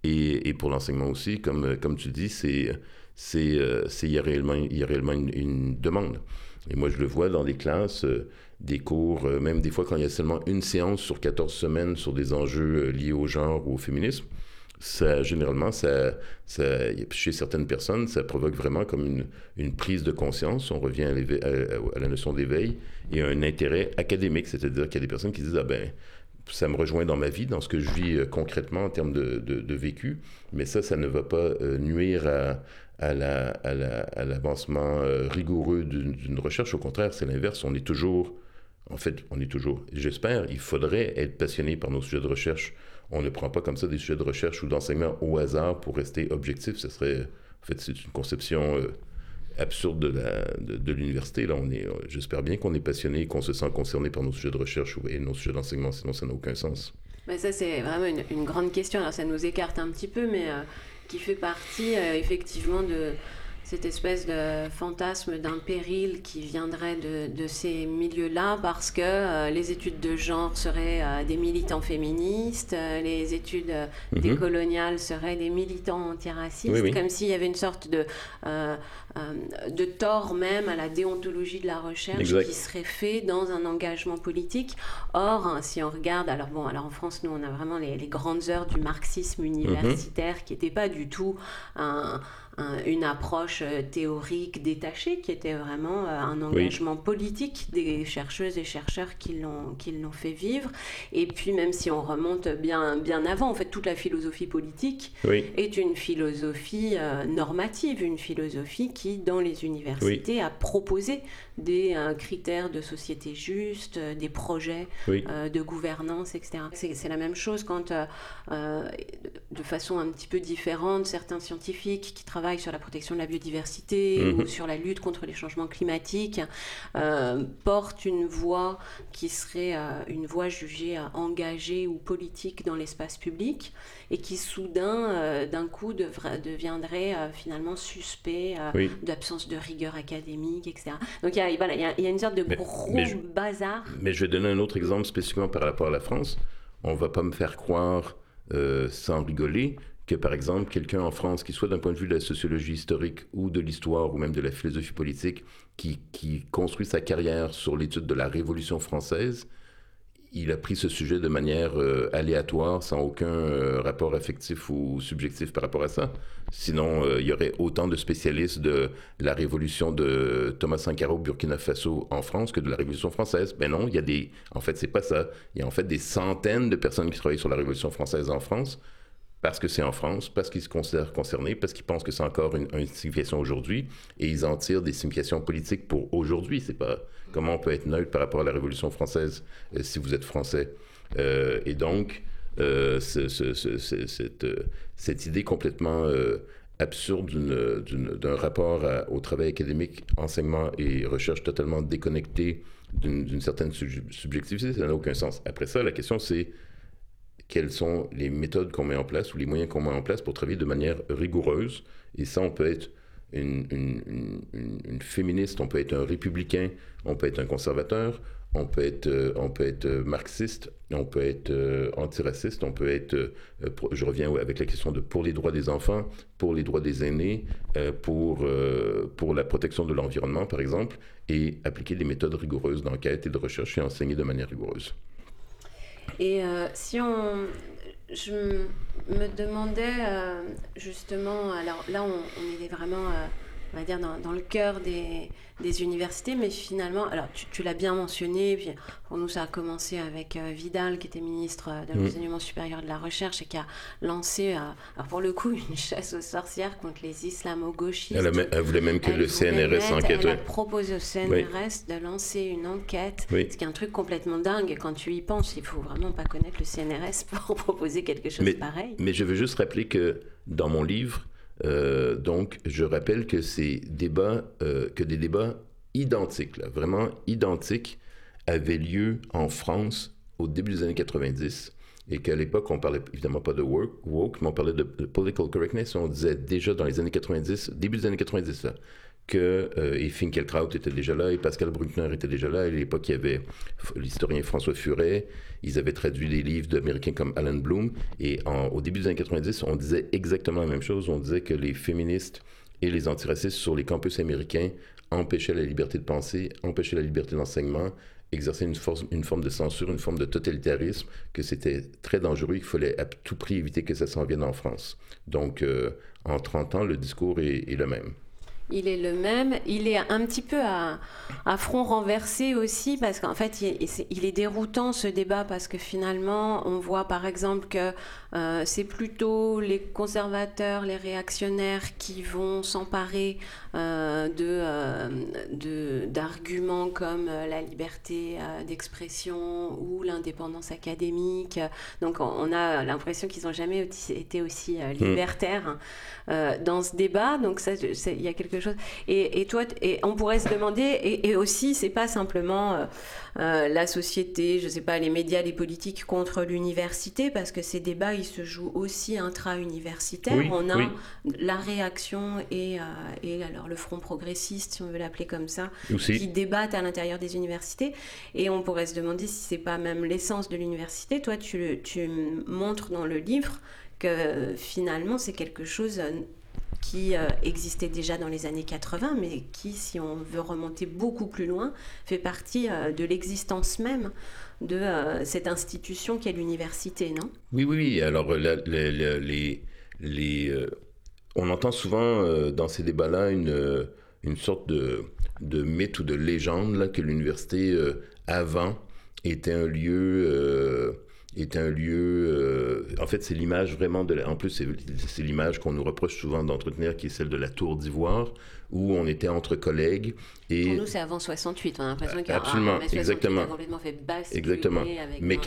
et, et, pour l'enseignement aussi, comme, comme tu dis, c'est, c'est, il y a réellement, y a réellement une demande. Et moi, je le vois dans les classes, euh, des cours, euh, même des fois quand il y a seulement une séance sur 14 semaines sur des enjeux euh, liés au genre ou au féminisme, ça, généralement, ça, chez certaines personnes, ça provoque vraiment comme une, prise de conscience. On revient à, la notion d'éveil et un intérêt académique, c'est-à-dire qu'il y a des personnes qui disent, ah ben, ça me rejoint dans ma vie, dans ce que je vis concrètement en termes de, vécu, mais ça, ça ne va pas nuire à, à l'avancement euh, rigoureux d'une recherche. Au contraire, c'est l'inverse. On est toujours, en fait, on est toujours, j'espère, il faudrait être passionné par nos sujets de recherche. On ne prend pas comme ça des sujets de recherche ou d'enseignement au hasard pour rester objectif. Ce serait, en fait, c'est une conception euh, absurde de, de, l'université. Là, on est, euh, j'espère bien qu'on est passionné, qu'on se sent concerné par nos sujets de recherche et nos sujets d'enseignement, sinon ça n'a aucun sens. Mais ça, c'est vraiment une, grande question. Alors, ça nous écarte un petit peu, mais qui fait partie euh, effectivement de cette espèce de fantasme d'un péril qui viendrait de, de ces milieux-là parce que euh, les études de genre seraient euh, des militants féministes, les études mhm. décoloniales seraient des militants antiracistes, comme s'il y avait une sorte de, de tort même à la déontologie de la recherche qui serait fait dans un engagement politique. Or, hein, si on regarde, alors bon, alors en France, nous, on a vraiment les, les grandes heures du marxisme universitaire mhm. qui n'était pas du tout un une approche euh, théorique détachée qui était vraiment euh, un engagement politique des chercheuses et chercheurs qui l'ont fait vivre. Et puis même si on remonte bien bien avant en fait toute la philosophie politique est une philosophie euh, normative une philosophie qui dans les universités a proposé des critères de société juste des projets de gouvernance etc c'est la même chose quand de façon un petit peu différente certains scientifiques qui travaillent sur la protection de la biodiversité mhm. ou sur la lutte contre les changements climatiques euh, porte une voix qui serait euh, une voix jugée euh, engagée ou politique dans l'espace public et qui soudain, d'un coup, deviendrait finalement suspect d'absence de rigueur académique, etc. Donc il y, a, une sorte de gros bazar. Mais je vais donner un autre exemple spécifiquement par rapport à la France. On ne va pas me faire croire, sans rigoler, que, par exemple, quelqu'un en France, qui soit d'un point de vue de la sociologie historique ou de l'histoire ou même de la philosophie politique, qui, qui construit sa carrière sur l'étude de la Révolution française, il a pris ce sujet de manière euh, aléatoire, sans aucun euh, rapport affectif ou subjectif par rapport à ça. Sinon, euh, il y aurait autant de spécialistes de la révolution de Thomas Sankara Burkina Faso en France que de la révolution française. Ben non, il y a des... En fait, c'est pas ça. Il y a en fait des centaines de personnes qui travaillent sur la révolution française en France parce que c'est en France, parce qu'ils se considèrent concernés, parce qu'ils pensent que c'est encore une, signification aujourd'hui, et ils en tirent des significations politiques pour aujourd'hui. C'est pas comment on peut être neutre par rapport à la Révolution française euh, si vous êtes français. Euh, et donc, euh, cette, idée complètement absurde d'un rapport au travail académique, enseignement et recherche totalement déconnecté d'une certaine subjectivité, ça n'a aucun sens. Après ça, la question c'est quelles sont les méthodes qu'on met en place ou les moyens qu'on met en place pour travailler de manière rigoureuse. Et ça, on peut être une, féministe, on peut être un républicain, on peut être un conservateur, on peut être, euh, on peut être marxiste, on peut être euh, antiraciste, on peut être, euh, je reviens avec la question de pour les droits des enfants, pour les droits des aînés, pour, pour la protection de l'environnement, par exemple, et appliquer des méthodes rigoureuses d'enquête et de recherche et enseigner de manière rigoureuse. Et euh, si on. Je me demandais euh, justement, alors là on, est vraiment on va dire, dans, le cœur des, universités, mais finalement, alors tu, l'as bien mentionné, puis pour nous ça a commencé avec euh, Vidal, qui était ministre de mm. l'enseignement supérieur et de la recherche et qui a lancé, euh, alors pour le coup, une chasse aux sorcières contre les islamo-gauchistes. Elle, voulait même que le CNRS enquête. Elle a proposé au CNRS de lancer une enquête, ce qui est un truc complètement dingue. Quand tu y penses, il faut vraiment pas connaître le CNRS pour proposer quelque chose de pareil. Mais je veux juste rappeler que dans mon livre, euh, donc, je rappelle que ces débats, euh, que des débats identiques, vraiment identiques, avaient lieu en France au début des années 90 et qu'à l'époque, on parlait évidemment pas de woke, mais on parlait de, political correctness. On disait déjà dans les années 90, début des années 90, là, que euh, et Finkelkraut était déjà là, et Pascal Bruckner était déjà là. à l'époque, il y avait l'historien François Furet. Ils avaient traduit des livres d'Américains comme Alan Bloom. Et au début des années 90, on disait exactement la même chose. On disait que les féministes et les antiracistes sur les campus américains empêchaient la liberté de penser, empêchaient la liberté d'enseignement, exerçaient une, forme de censure, une forme de totalitarisme, que c'était très dangereux, qu'il fallait à tout prix éviter que ça s'en vienne en France. Donc, euh, en 30 ans, le discours est le même il est le même. Il est un petit peu à, front renversé aussi, parce qu'en fait, il est, déroutant ce débat, parce que finalement, on voit par exemple que euh, c'est plutôt les conservateurs, les réactionnaires qui vont s'emparer euh, euh, de, d'arguments comme la liberté d'expression ou l'indépendance académique. Donc, on, a l'impression qu'ils n'ont jamais été aussi mm. libertaires dans ce débat. Donc, il y a quelque chose. Et, toi, et on pourrait se demander, et, et aussi, c'est pas simplement euh, la société, je sais pas, les médias, les politiques contre l'université, parce que ces débats, ils se jouent aussi intra-universitaires. on a la réaction et, euh, et, alors le front progressiste, si on veut l'appeler comme ça, qui débattent à l'intérieur des universités. Et on pourrait se demander si c'est pas même l'essence de l'université. Toi, tu, tu montres dans le livre que finalement c'est quelque chose qui euh, existait déjà dans les années 80, mais qui, si on veut remonter beaucoup plus loin, fait partie euh, de l'existence même de euh, cette institution qu'est l'université, non? Oui, oui. Alors, on entend souvent dans ces débats-là une, une sorte de, de mythe ou de légende là, que l'université, avant, était un lieu est un lieu. Euh, en fait, c'est l'image vraiment de. en plus, c'est l'image qu'on nous reproche souvent d'entretenir, qui est celle de la Tour d'Ivoire, où on était entre collègues. Et... Pour nous, c'est avant 68. On a l'impression qu'il y a Absolument, exactement. complètement fait basculer exactement. avec mais,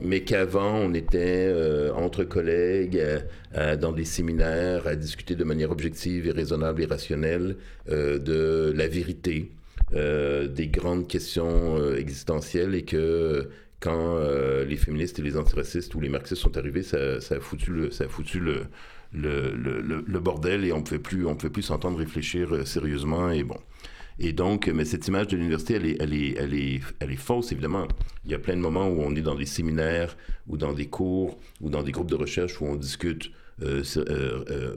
mais qu'avant, on était euh, entre collègues, euh, dans des séminaires, à discuter de manière objective et raisonnable et rationnelle de la vérité. des grandes questions existentielles et que quand euh, les féministes et les antiracistes ou les marxistes sont arrivés, ça, a foutu le, le, bordel et on ne pouvait plus, s'entendre réfléchir euh, sérieusement et bon. Et donc, mais cette image de l'université, elle est, elle, est, elle, est, elle est fausse, évidemment. Il y a plein de moments où on est dans des séminaires ou dans des cours ou dans des groupes de recherche où on discute euh, euh, euh,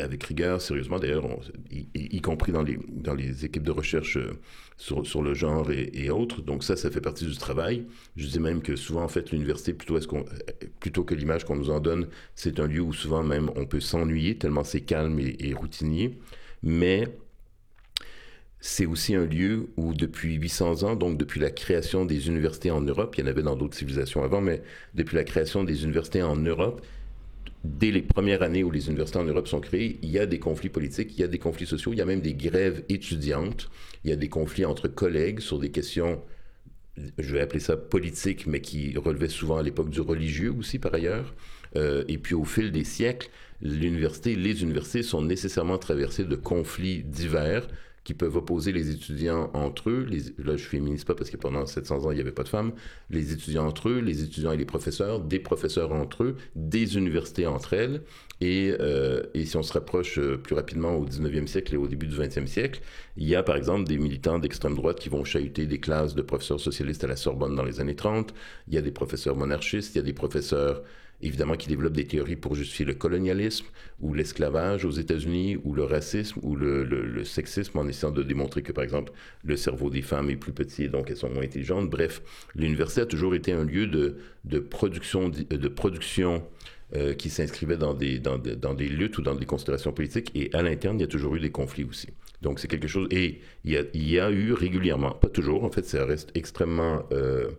avec rigueur, sérieusement d'ailleurs, y, compris dans les, dans les équipes de recherche sur, sur, le genre et, autres. Donc ça, ça fait partie du travail. Je dis même que souvent, en fait, l'université, plutôt, plutôt que l'image qu'on nous en donne, c'est un lieu où souvent même on peut s'ennuyer, tellement c'est calme et routinier. Mais c'est aussi un lieu où depuis 800 ans, donc depuis la création des universités en Europe, il y en avait dans d'autres civilisations avant, mais depuis la création des universités en Europe, dès les premières années où les universités en Europe sont créées, il y a des conflits politiques, il y a des conflits sociaux, il y a même des grèves étudiantes, il y a des conflits entre collègues sur des questions, je vais appeler ça politiques, mais qui relevaient souvent à l'époque du religieux aussi par ailleurs. Euh, et puis au fil des siècles, les universités sont nécessairement traversées de conflits divers qui peuvent opposer les étudiants entre eux. Les, là, je féminise pas parce que pendant 700 ans, il n'y avait pas de femmes. Les étudiants entre eux, les étudiants et les professeurs, des professeurs entre eux, des universités entre elles. Et, euh, et si on se rapproche euh, plus rapidement au 19e siècle et au début du 20e siècle, il y a par exemple des militants d'extrême droite qui vont chahuter des classes de professeurs socialistes à la Sorbonne dans les années 30. Il y a des professeurs monarchistes, il y a des professeurs évidemment, qui développe des théories pour justifier le colonialisme ou l'esclavage aux États-Unis ou le racisme ou le, sexisme en essayant de démontrer que, par exemple, le cerveau des femmes est plus petit et donc elles sont moins intelligentes. Bref, l'université a toujours été un lieu de, de production, de production euh, qui s'inscrivait dans des, dans, dans, des luttes ou dans des considérations politiques et à l'interne, il y a toujours eu des conflits aussi. Donc c'est quelque chose, et il y, a, il y, a, eu régulièrement, pas toujours, en fait ça reste extrêmement euh,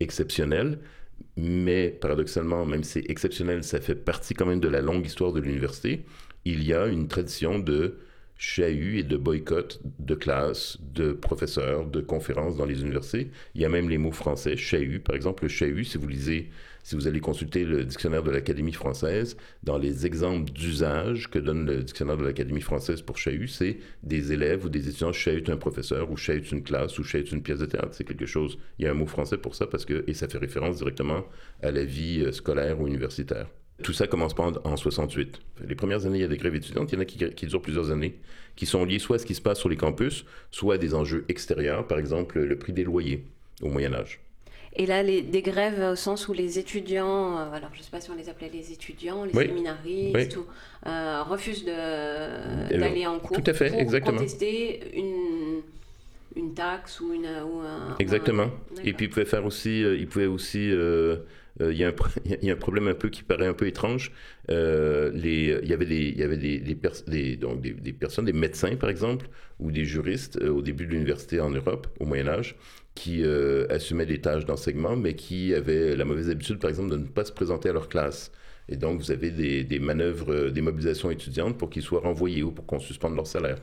exceptionnel, mais paradoxalement, même si c'est exceptionnel, ça fait partie quand même de la longue histoire de l'université, il y a une tradition de chahut et de boycott de classes, de professeurs, de conférences dans les universités. Il y a même les mots français, chahut, par exemple, le chahut, si vous lisez si vous allez consulter le dictionnaire de l'Académie française, dans les exemples d'usage que donne le dictionnaire de l'Académie française pour chahut, c'est des élèves ou des étudiants chahutent un professeur ou chahutent une classe ou chahutent une pièce de théâtre. C'est quelque chose. Il y a un mot français pour ça parce que, et ça fait référence directement à la vie euh, scolaire ou universitaire. Tout ça commence pas en 68. Les premières années, il y a des grèves étudiantes, il y en a qui, qui, durent plusieurs années, qui sont liées soit à ce qui se passe sur les campus, soit à des enjeux extérieurs, par exemple le prix des loyers au Moyen Âge. Et là, les, des grèves au sens où les étudiants, euh, alors je ne sais pas si on les appelait les étudiants, les séminaristes, euh, refusent d'aller en cours tout à fait, pour exactement. contester une, une taxe ou, une, ou un... Exactement. et puis ils pouvaient faire aussi, euh, ils pouvaient aussi il y, y, a un problème un peu qui paraît un peu étrange. Euh, il y avait, des, y avait des, des, des donc des, des, personnes, des médecins par exemple, ou des juristes au début de l'université en Europe, au Moyen Âge, qui euh, assumaient des tâches d'enseignement, mais qui avaient la mauvaise habitude, par exemple, de ne pas se présenter à leur classe. Et donc, vous avez des, des manœuvres, euh, des mobilisations étudiantes pour qu'ils soient renvoyés ou pour qu'on suspende leur salaire.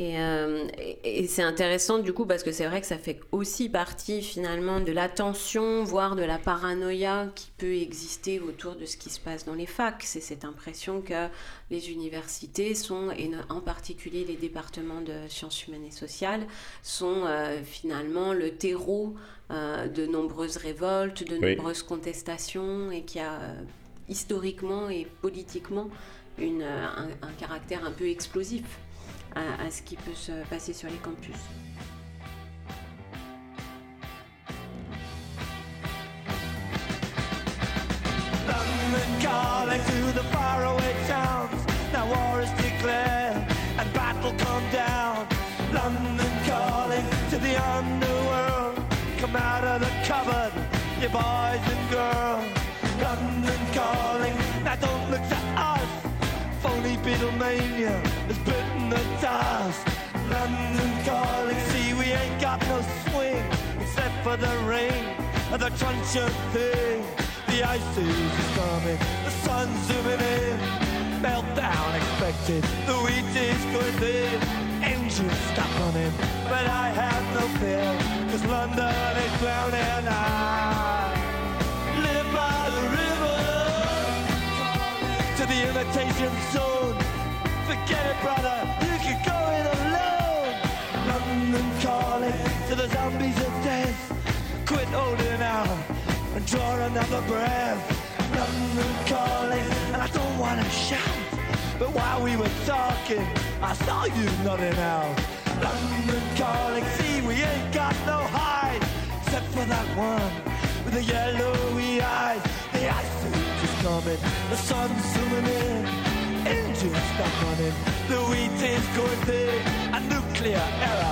Euh, et, c'est intéressant du coup parce que c'est vrai que ça fait aussi partie finalement de l'attention, voire de la paranoïa qui peut exister autour de ce qui se passe dans les facs. C'est cette impression que les universités sont, et en particulier les départements de sciences humaines et sociales, sont euh, finalement le terreau euh, de nombreuses révoltes, de nombreuses contestations et qui a historiquement et politiquement une, un caractère un peu explosif à, à ce qui peut se passer sur les campus. London calling to the faraway towns. Now war is declared and battle come down. London calling to the underworld. Come out of the cupboard, you boys and girls. London calling. Now don't look to us. Phony Beatlemania for the rain and the truncheon thing. The ice is coming, the sun's zooming in. Meltdown expected, the wheat is going thin. Engines stop running, but I have no fear, cause London is drowning. I live by the river to the imitation zone. Forget it, brother, Holding out and draw another breath. London calling, and I don't wanna shout. But while we were talking, I saw you nodding out. London calling, see we ain't got no hide, except for that one with the yellowy eyes. The ice is coming, the sun's zooming in, engines stop running, the wheat is going thin, a nuclear error.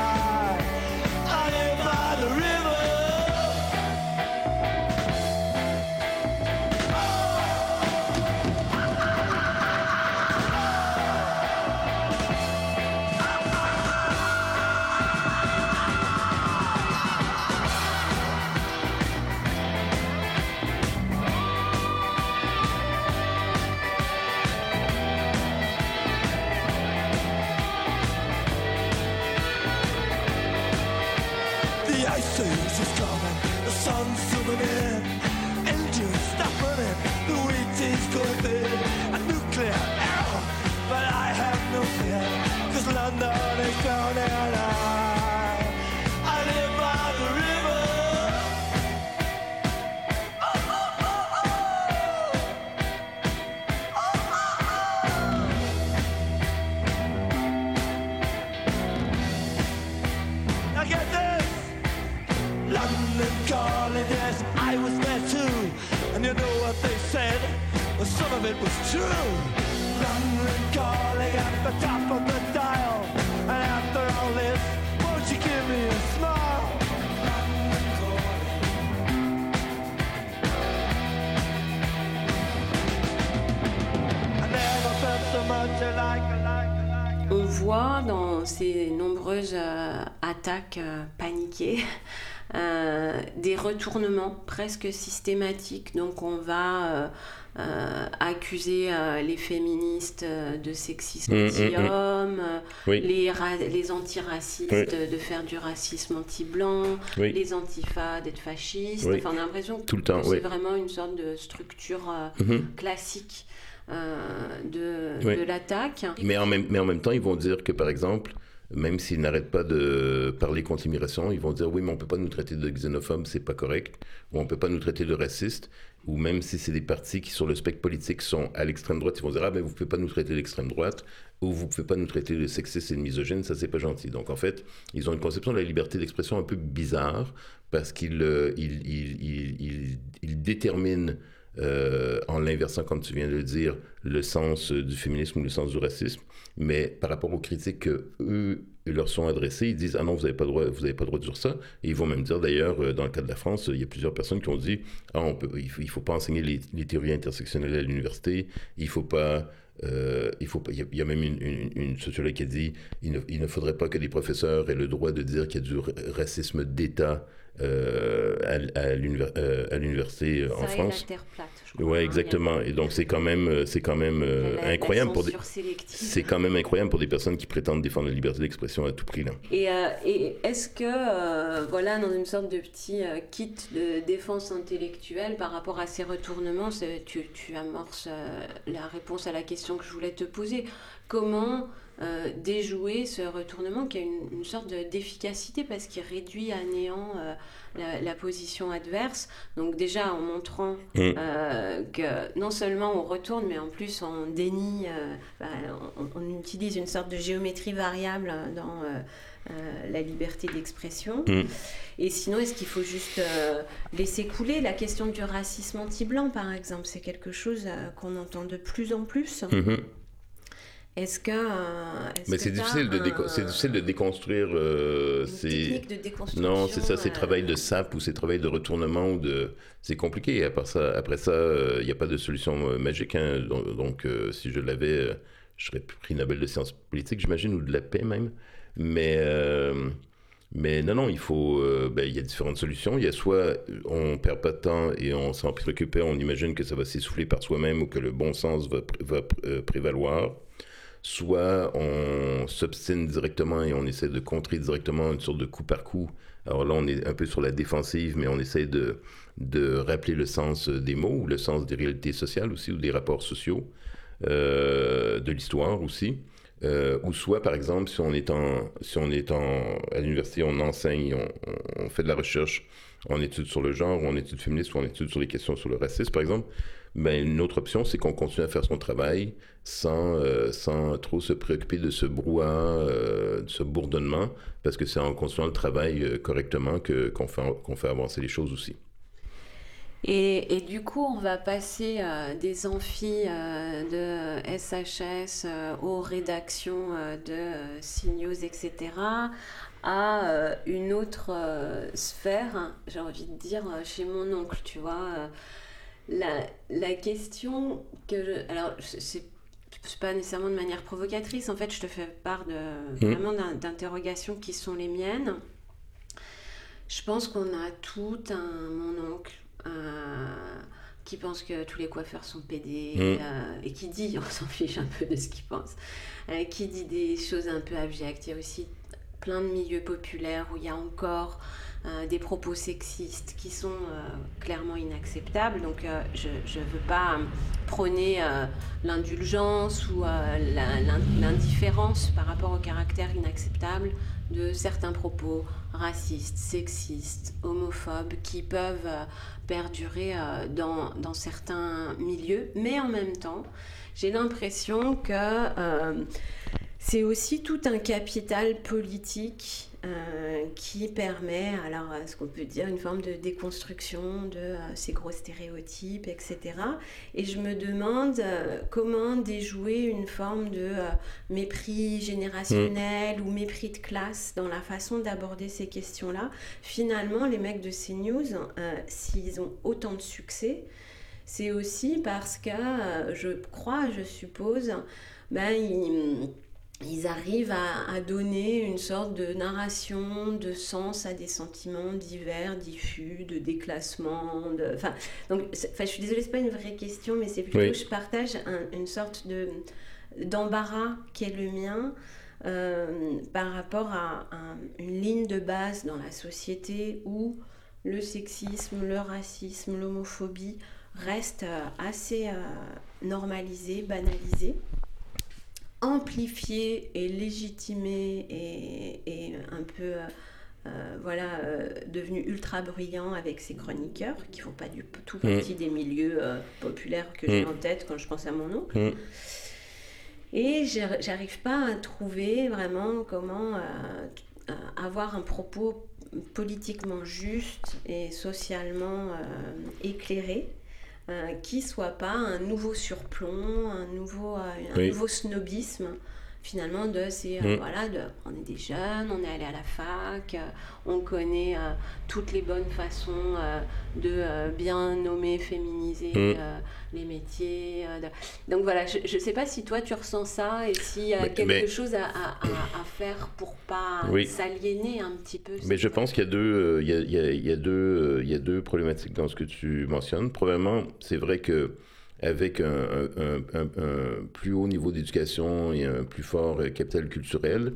On voit dans ces nombreuses euh, attaques euh, paniquées euh, des retournements presque systématiques. Donc on va euh, accuser euh, les féministes euh, de sexisme Mmh, mmh, anti-homme, mmh. Oui. les, les antiracistes Oui. de faire du racisme anti-blanc, Oui. les antifas d'être fascistes. Enfin, on a l'impression que temps, c'est vraiment une sorte de structure Mhm. classique de, l'attaque. Mais en, même, mais en même temps, ils vont dire que, par exemple, même s'ils n'arrêtent pas de parler contre l'immigration, ils vont dire oui, mais on ne peut pas nous traiter de xénophobes, c'est pas correct, ou on ne peut pas nous traiter de racistes, ou même si c'est des partis qui, sur le spectre politique, sont à l'extrême droite, ils vont dire ah, ben vous ne pouvez pas nous traiter d'extrême droite, ou vous ne pouvez pas nous traiter de sexistes et de misogynes, ça, c'est pas gentil. Donc, en fait, ils ont une conception de la liberté d'expression un peu bizarre, parce qu'ils euh, déterminent euh, en l'inversant, comme tu viens de le dire, le sens euh, du féminisme ou le sens du racisme. Mais par rapport aux critiques que eux leur sont adressées, ils disent ah non vous n'avez pas le droit, pas droit de dire ça. Et ils vont même dire d'ailleurs euh, dans le cas de la France, il y a plusieurs personnes qui ont dit ah on peut, il faut, il faut pas enseigner les, les théories intersectionnelles à l'université, il faut pas il, faut il, y a, il y a même une, sociologue qui a dit il ne, faudrait pas que des professeurs aient le droit de dire qu'il y a du ra- racisme d'État euh, à, euh, à l'université euh, en France. la terre plate, je crois, Ouais, hein, exactement. Et donc c'est quand même, c'est quand même euh, La- la incroyable pour des, c'est quand même incroyable pour des personnes qui prétendent défendre la liberté d'expression à tout prix là. Et, et est-ce que, voilà, dans une sorte de petit kit de défense intellectuelle par rapport à ces retournements, tu, tu amorces la réponse à la question que je voulais te poser. Comment euh, déjouer ce retournement qui a une, une sorte de- d'efficacité parce qu'il réduit à néant euh, la, la position adverse Donc déjà en montrant Mm. euh, que non seulement on retourne, mais en plus on dénie, bah, on, on utilise une sorte de géométrie variable dans euh, la liberté d'expression. Mm. Et sinon, est-ce qu'il faut juste euh, laisser couler la question du racisme anti-blanc, par exemple? C'est quelque chose euh, qu'on entend de plus en plus. Mhm. Est-ce que. euh, Mais c'est difficile, de un- déco- c'est difficile de déconstruire. euh, ces- technique de déconstruction, Non, c'est ça, c'est euh, travail de sap ou c'est travail de retournement ou de. C'est compliqué. Après ça, après ça, euh, il n'y a pas de solution euh, magique. hein. Donc, donc, euh, si je l'avais, euh, je serais prix Nobel de sciences politiques, j'imagine, ou de la paix même. Mais. euh, mais non, non, il faut. euh, ben, il y a différentes solutions. Il y a soit on perd pas de temps et on s'en préoccupe, on imagine que ça va s'essouffler par soi-même ou que le bon sens va, va euh, prévaloir. Soit on s'obstine directement et on essaie de contrer directement une sorte de coup par coup. Alors là, on est un peu sur la défensive, mais on essaie de, de rappeler le sens des mots ou le sens des réalités sociales aussi ou des rapports sociaux, euh, de l'histoire aussi. Euh, ou soit, par exemple, si on est, en, si on est en, à l'université, on enseigne, on, fait de la recherche en études sur le genre, ou en études féministes, ou en études sur les questions sur le racisme, par exemple, ben, une autre option, c'est qu'on continue à faire son travail sans, euh, sans trop se préoccuper de ce brouhaha, euh, de ce bourdonnement, parce que c'est en continuant le travail euh, correctement que, qu'on, fait, qu'on fait avancer les choses aussi. Et, et du coup, on va passer des amphis de SHS aux rédactions de CNews, etc., à une autre sphère, hein, j'ai envie de dire, chez mon oncle, tu vois. La, la question que je... Alors, c'est pas nécessairement de manière provocatrice, en fait, je te fais part de, Mhm. vraiment d'in- d'interrogations qui sont les miennes. Je pense qu'on a tout un mon oncle euh, qui pense que tous les coiffeurs sont pédés Mm. euh, et qui dit, on s'en fiche un peu de ce qu'il pense, euh, qui dit des choses un peu abjectes. Il y a aussi plein de milieux populaires où il y a encore euh, des propos sexistes qui sont euh, clairement inacceptables. Donc euh, je ne veux pas prôner l'indulgence ou l'indifférence par rapport au caractère inacceptable de certains propos racistes, sexistes, homophobes qui peuvent perdurer dans, certains milieux. Mais en même temps, j'ai l'impression que c'est aussi tout un capital politique euh, qui permet, alors ce qu'on peut dire, une forme de déconstruction de euh, ces gros stéréotypes, etc. Et je me demande euh, comment déjouer une forme de mépris générationnel ou mépris de classe dans la façon d'aborder ces questions-là. Finalement, les mecs de CNews, s'ils ont autant de succès, c'est aussi parce que, je crois, je suppose, ben, ils, ils arrivent à, donner une sorte de narration, de sens à des sentiments divers, diffus, de déclassement. De... Enfin, donc, enfin, je suis désolée, c'est pas une vraie question, mais c'est plutôt je partage une sorte de d'embarras qui est le mien euh, par rapport à, une ligne de base dans la société où le sexisme, le racisme, l'homophobie restent euh, assez euh, normalisés, banalisés amplifié et légitimé et, un peu euh, voilà, euh, devenu ultra brillant avec ses chroniqueurs qui font pas du tout mm. partie des milieux euh, populaires que j'ai mm. en tête quand je pense à mon oncle. Mm. Et j'arrive pas à trouver vraiment comment avoir un propos politiquement juste et socialement éclairé euh, qui soit pas un nouveau surplomb, un nouveau, euh, un nouveau snobisme finalement de euh, mm. voilà de, on est des jeunes on est allé à la fac on connaît toutes les bonnes façons de bien nommer féminiser mm. les métiers donc voilà je ne sais pas si toi tu ressens ça et s'il y a quelque chose à, à, à, faire pour pas s'aliéner un petit peu mais je pense qu'il y a deux il y a, il y deux il y a deux problématiques dans ce que tu mentionnes premièrement c'est vrai que avec un, plus haut niveau d'éducation et un plus fort capital culturel,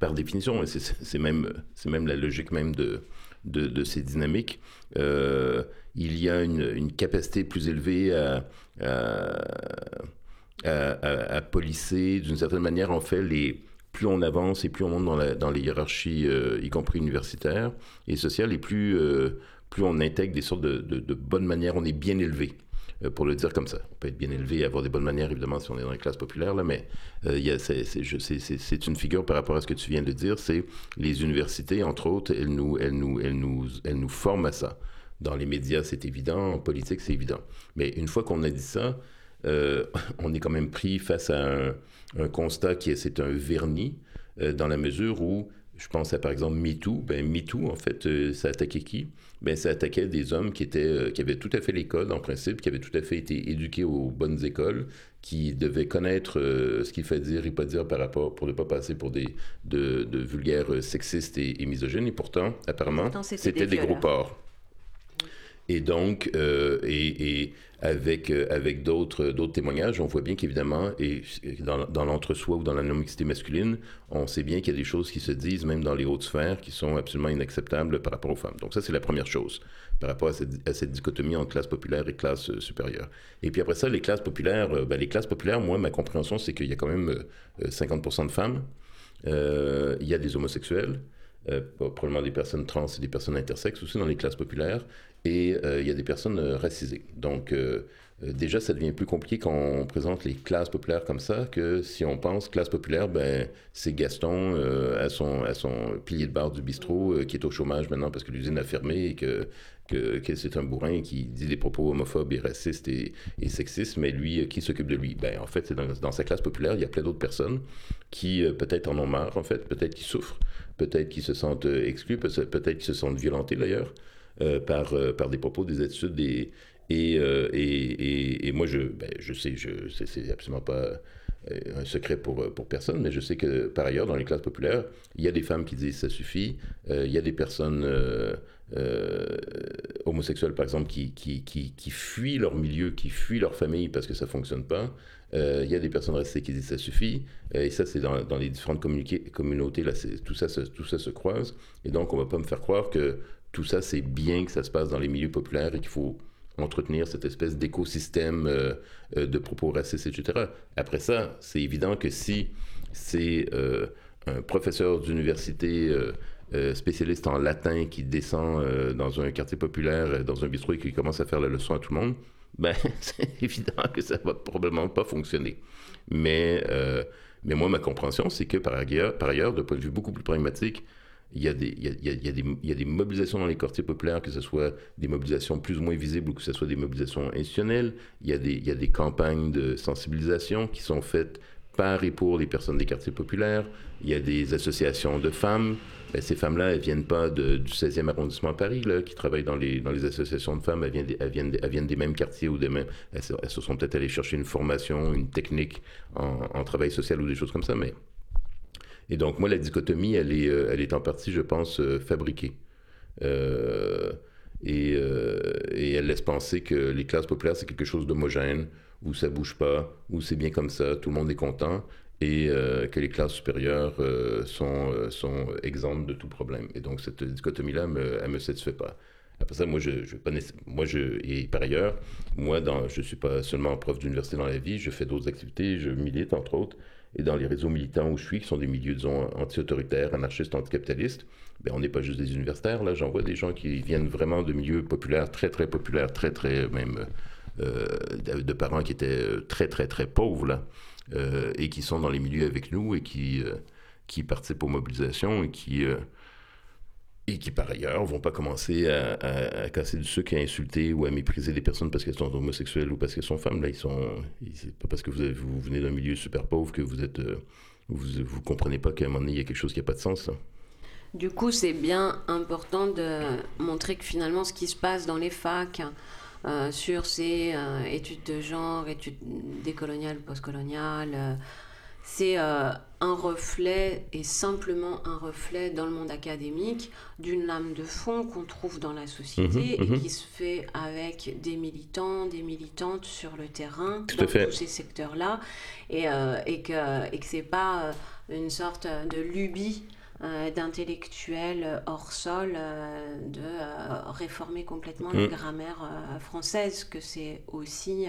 par définition, et c'est même, même la logique même de, de, ces dynamiques, euh, il y a une, capacité plus élevée à, à, polisser, d'une certaine manière, en fait, les, plus on avance et plus on monte dans, la, dans les hiérarchies, euh, y compris universitaires et sociales, et plus, euh, plus on intègre des sortes de, de, de bonnes manières, on est bien élevé. Euh, pour le dire comme ça. On peut être bien élevé et avoir des bonnes manières, évidemment, si on est dans les classes populaires, là, mais euh, c'est une figure par rapport à ce que tu viens de dire, c'est les universités, entre autres, elles nous, elles, nous, elles, nous, elles nous forment à ça. Dans les médias, c'est évident, en politique, c'est évident. Mais une fois qu'on a dit ça, euh, on est quand même pris face à un, un constat qui est, c'est un vernis, dans la mesure où je pense à par exemple MeToo. Ben, MeToo, en fait, ça attaquait qui? Ben, Ça attaquait des hommes qui, étaient, euh, qui avaient tout à fait l'école, en principe, qui avaient tout à fait été éduqués aux bonnes écoles, qui devaient connaître euh, ce qu'il fallait dire et pas dire par rapport, pour ne pas passer pour des de, vulgaires sexistes et, misogynes. Et pourtant, apparemment, c'était des, des gros porcs. Et donc, et, et, avec, euh, avec d'autres, d'autres témoignages, on voit bien qu'évidemment, et dans, dans l'entre-soi ou dans la non-mixité masculine, on sait bien qu'il y a des choses qui se disent, même dans les hautes sphères, qui sont absolument inacceptables par rapport aux femmes. Donc ça, c'est la première chose, par rapport à cette, à cette dichotomie entre classe populaire et classe euh, supérieure. Et puis après ça, les classes populaires, euh, ben, les classes populaires, moi, ma compréhension, c'est qu'il y a quand même 50% de femmes, il y a des homosexuels, probablement des personnes trans et des personnes intersexes aussi dans les classes populaires et euh, il y a des personnes euh, racisées. Donc, euh, déjà, ça devient plus compliqué quand on présente les classes populaires comme ça que si on pense classe populaire, ben, c'est Gaston à, son, à son pilier de barre du bistrot qui est au chômage maintenant parce que l'usine a fermé et que, que, c'est un bourrin qui dit des propos homophobes et racistes et, sexistes, mais lui, qui s'occupe de lui? Ben, en fait, dans, dans sa classe populaire, il y a plein d'autres personnes qui peut-être en ont marre, en fait, peut-être qui souffrent, peut-être qui se sentent exclus, peut-être qui se sentent violentés d'ailleurs. Euh, par, euh, par des propos, des études. Et, euh, et, et, et, moi, je, ben, je sais, je, c'est absolument pas un secret pour, pour personne, mais je sais que par ailleurs, dans les classes populaires, il y a des femmes qui disent ça suffit, il y a des personnes homosexuelles, par exemple, qui, qui, qui, fuient leur milieu, qui fuient leur famille parce que ça fonctionne pas. il y a des personnes restées qui disent ça suffit, et ça, c'est dans, dans, les différentes communautés, là, tout ça, tout ça se croise, et donc on va pas me faire croire que tout ça, c'est bien que ça se passe dans les milieux populaires et qu'il faut entretenir cette espèce d'écosystème euh, euh, de propos racistes, etc. Après ça, c'est évident que si c'est euh, un professeur d'université spécialiste en latin qui descend dans un quartier populaire, dans un bistrot et qui commence à faire la leçon à tout le monde, ben, c'est évident que ça va probablement pas fonctionner. Mais, mais moi, ma compréhension, c'est que par ailleurs, par ailleurs, de point de vue beaucoup plus pragmatique, il y, a des, il, y a, il, y a des, il y a des mobilisations dans les quartiers populaires, que ce soit des mobilisations plus ou moins visibles ou que ce soit des mobilisations institutionnelles. Il y a des, il y a des campagnes de sensibilisation qui sont faites par et pour les personnes des quartiers populaires. Il y a des associations de femmes. Ben, ces femmes-là, elles viennent pas du 16e arrondissement à Paris, là, qui travaillent dans les, dans les associations de femmes. Elles viennent des, elles viennent elles viennent des mêmes quartiers ou des mêmes. Elles, se sont peut-être allées chercher une formation, une technique en, en travail social ou des choses comme ça, mais Et donc, moi, la dichotomie, elle est, elle est en partie, je pense, fabriquée. Et, et, elle laisse penser que les classes populaires, c'est quelque chose d'homogène, où ça bouge pas, où c'est bien comme ça, tout le monde est content, et que les classes supérieures sont, sont exemptes de tout problème. Et donc, cette dichotomie-là, elle ne me satisfait pas. Après ça, moi, je, je moi, je, et par ailleurs, moi, dans, je ne suis pas seulement prof d'université dans la vie, je fais d'autres activités, je milite, entre autres, et dans les réseaux militants où je suis, qui sont des milieux, disons, anti-autoritaires, anarchistes, anticapitalistes, ben, on n'est pas juste des universitaires, là, j'en vois des gens qui viennent vraiment de milieux populaires, très, très populaires, très, très, même, euh, de parents qui étaient très, très, très pauvres, là, euh, et qui sont dans les milieux avec nous et qui, euh, qui participent aux mobilisations et qui et qui par ailleurs vont pas commencer à, casser du sucre, à insulter ou à mépriser des personnes parce qu'elles sont homosexuelles ou parce qu'elles sont femmes. Là, ils sont, pas parce que vous, venez d'un milieu super pauvre que vous êtes, euh, vous comprenez pas qu'à un moment donné il y a quelque chose qui n'a pas de sens. Du coup, c'est bien important de montrer que finalement, ce qui se passe dans les facs euh, sur ces euh, études de genre, études décoloniales, postcoloniales c'est euh, un reflet, et simplement un reflet dans le monde académique, d'une lame de fond qu'on trouve dans la société mhm, et mhm. qui se fait avec des militants, des militantes sur le terrain, Tout dans fait. tous ces secteurs-là, et, euh, et que, et que c'est pas euh, une sorte de lubie euh, d'intellectuels hors sol euh, de euh, réformer complètement la Mhm. grammaire française, que c'est aussi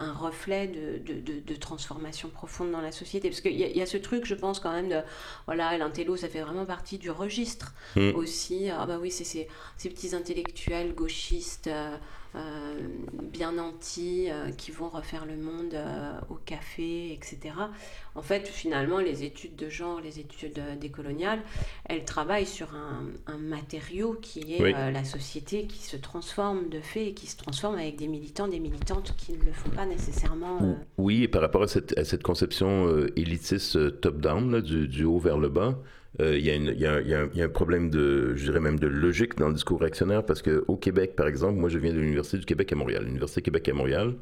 un reflet de, de, de- de transformation profonde dans la société. Parce qu'il y, y a ce truc, je pense, quand même, de. Voilà, l'intello, ça fait vraiment partie du registre Mm. aussi. Ah, bah oui, c'est ces, petits intellectuels gauchistes. euh, bien nantis, euh, qui vont refaire le monde euh, au café, etc. En fait, finalement, les études de genre, les études euh, décoloniales, elles travaillent sur un, un matériau qui est Oui. euh, la société qui se transforme de fait et qui se transforme avec des militants, des militantes qui ne le font pas nécessairement. euh, Oui, et par rapport à cette, à cette conception euh, élitiste euh, top-down, du, du haut vers le bas, euh, il y, a une- il y a un- problème de, je dirais même de logique dans le discours réactionnaire, parce qu'au Québec, par exemple, moi je viens de l'Université du Québec à Montréal. L'Université Québec à Montréal,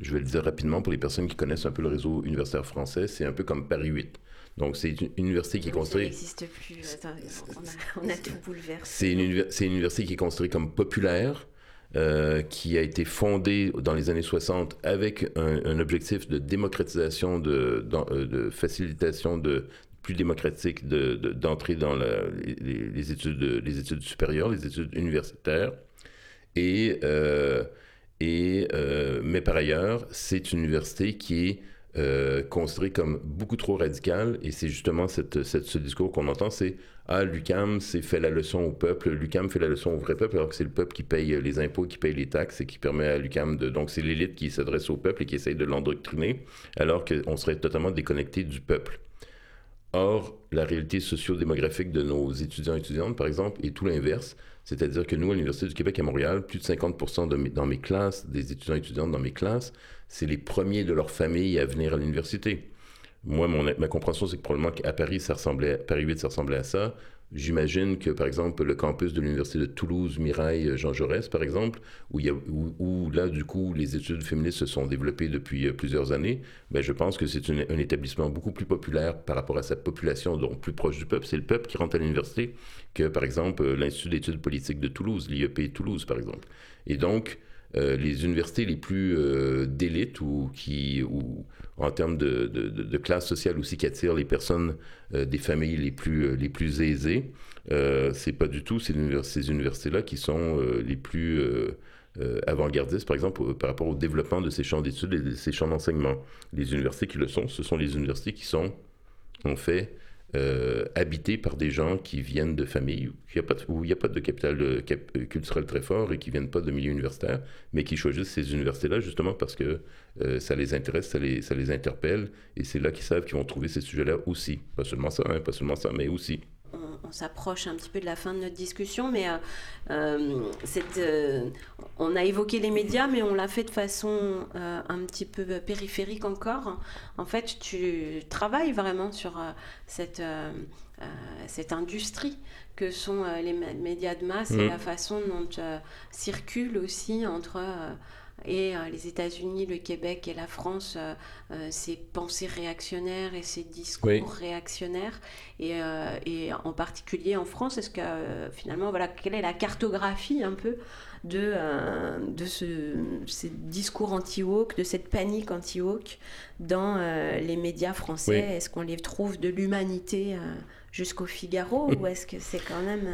je vais le dire rapidement pour les personnes qui connaissent un peu le réseau universitaire français, c'est un peu comme Paris 8. Donc c'est une université qui est construite... n'existe plus. Attends, on, a, on a tout bouleversé. C'est une, univers- c'est une université qui est considérée comme populaire, euh, qui a été fondée dans les années 60 avec un, un objectif de démocratisation, de, euh, de facilitation de plus démocratique de- de- d'entrée dans les, études, supérieures, les études universitaires. Et, euh, euh, mais par ailleurs, c'est une université qui est euh, considérée comme beaucoup trop radicale, et c'est justement ce discours qu'on entend, c'est « Ah, l'UCAM, c'est fait la leçon au peuple, l'UCAM fait la leçon au vrai peuple, alors que c'est le peuple qui paye les impôts, qui paye les taxes, et qui permet à l'UCAM de... Donc c'est l'élite qui s'adresse au peuple et qui essaye de l'endoctriner, alors qu'on serait totalement déconnecté du peuple. Or, la réalité socio-démographique de nos étudiants et étudiantes, par exemple, est tout l'inverse. C'est-à-dire que nous, à l'Université du Québec à Montréal, plus de 50 de dans mes classes, des étudiants et étudiantes dans mes classes, c'est les premiers de leur famille à venir à l'université. Moi, ma compréhension, c'est que probablement qu'à Paris, ça ressemblait, à- Paris 8, ça ressemblait à ça. J'imagine que, par exemple, le campus de l'Université de Toulouse, Mirail, Jean Jaurès, par exemple, où, où, là, du coup, les études féministes se sont développées depuis euh, plusieurs années, ben, je pense que c'est un établissement beaucoup plus populaire par rapport à sa population, donc plus proche du peuple. C'est le peuple qui rentre à l'université que, par exemple, euh, l'Institut d'études politiques de Toulouse, l'IEP Toulouse, par exemple. Et donc, euh, les universités les plus euh, d'élite ou qui, ou en termes de, classe sociale aussi qui attirent les personnes euh, des familles les plus, euh, les plus aisées, c'est pas du tout ces, ces universités-là qui sont les plus avant-gardistes, par exemple, par rapport au développement de ces champs d'études et de ces champs d'enseignement. Les universités qui le sont, ce sont les universités qui sont, en fait, euh, habitées par des gens qui viennent de familles où il n'y a, pas de- capital euh, euh, culturel très fort et qui viennent pas de milieux universitaires, mais qui choisissent ces universités-là justement parce que ça les intéresse, ça les, ça les interpelle, et c'est là qu'ils savent qu'ils vont trouver ces sujets-là aussi. Pas seulement ça, hein, pas seulement ça, mais aussi. On, s'approche un petit peu de la fin de notre discussion, mais euh, euh, cette, euh, on a évoqué les médias, mais on l'a fait de façon euh, un petit peu périphérique encore. En fait, tu travailles vraiment sur cette, cette industrie que sont les mé- médias de masse et Mhm. la façon dont circulent aussi entre... euh, et les États-Unis, le Québec et la France, ces pensées réactionnaires et ces discours réactionnaires. Et, et, en particulier en France, est-ce que finalement, voilà, quelle est la cartographie un peu de, de ce, ces discours anti-woke, de cette panique anti-woke dans les médias français? Est-ce qu'on les trouve de l'humanité jusqu'au Figaro ou est-ce que c'est quand même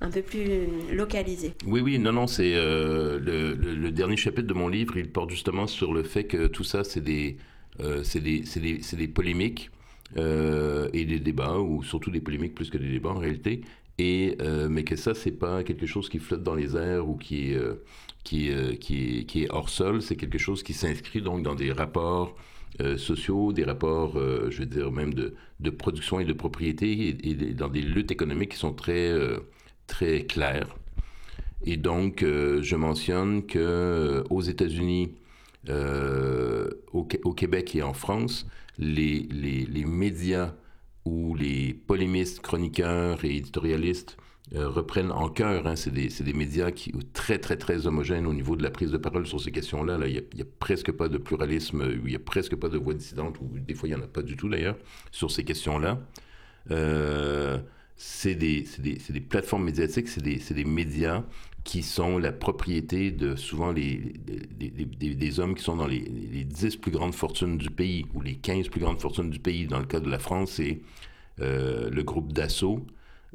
un peu plus localisé. Oui, oui, non, non, c'est euh, le, dernier chapitre de mon livre, il porte justement sur le fait que tout ça, c'est des, euh, des, des, des, polémiques euh, et des débats, ou surtout des polémiques plus que des débats en réalité, et, mais que ça, c'est pas quelque chose qui flotte dans les airs ou qui, qui, qui, est hors sol, c'est quelque chose qui s'inscrit donc dans des rapports sociaux, des rapports, je veux dire, même de, de, production et de propriété, et, dans des luttes économiques qui sont très très clair. Et donc, euh, je mentionne que euh, aux États-Unis, euh, au, Québec et en France, les, les, médias ou les polémistes, chroniqueurs et éditorialistes reprennent en cœur. Hein, c'est des, des, médias qui très, très, très homogènes au niveau de la prise de parole sur ces questions-là. Là, il n'y a, a, presque pas de pluralisme, il n'y a presque pas de voix dissidente, ou des fois, il n'y en a pas du tout d'ailleurs, sur ces questions-là. C'est des, des, des, plateformes médiatiques, c'est des, des, médias qui sont la propriété de souvent les, des, hommes qui sont dans les, les, 10 plus grandes fortunes du pays ou les 15 plus grandes fortunes du pays. Dans le cas de la France, c'est euh, le groupe Dassault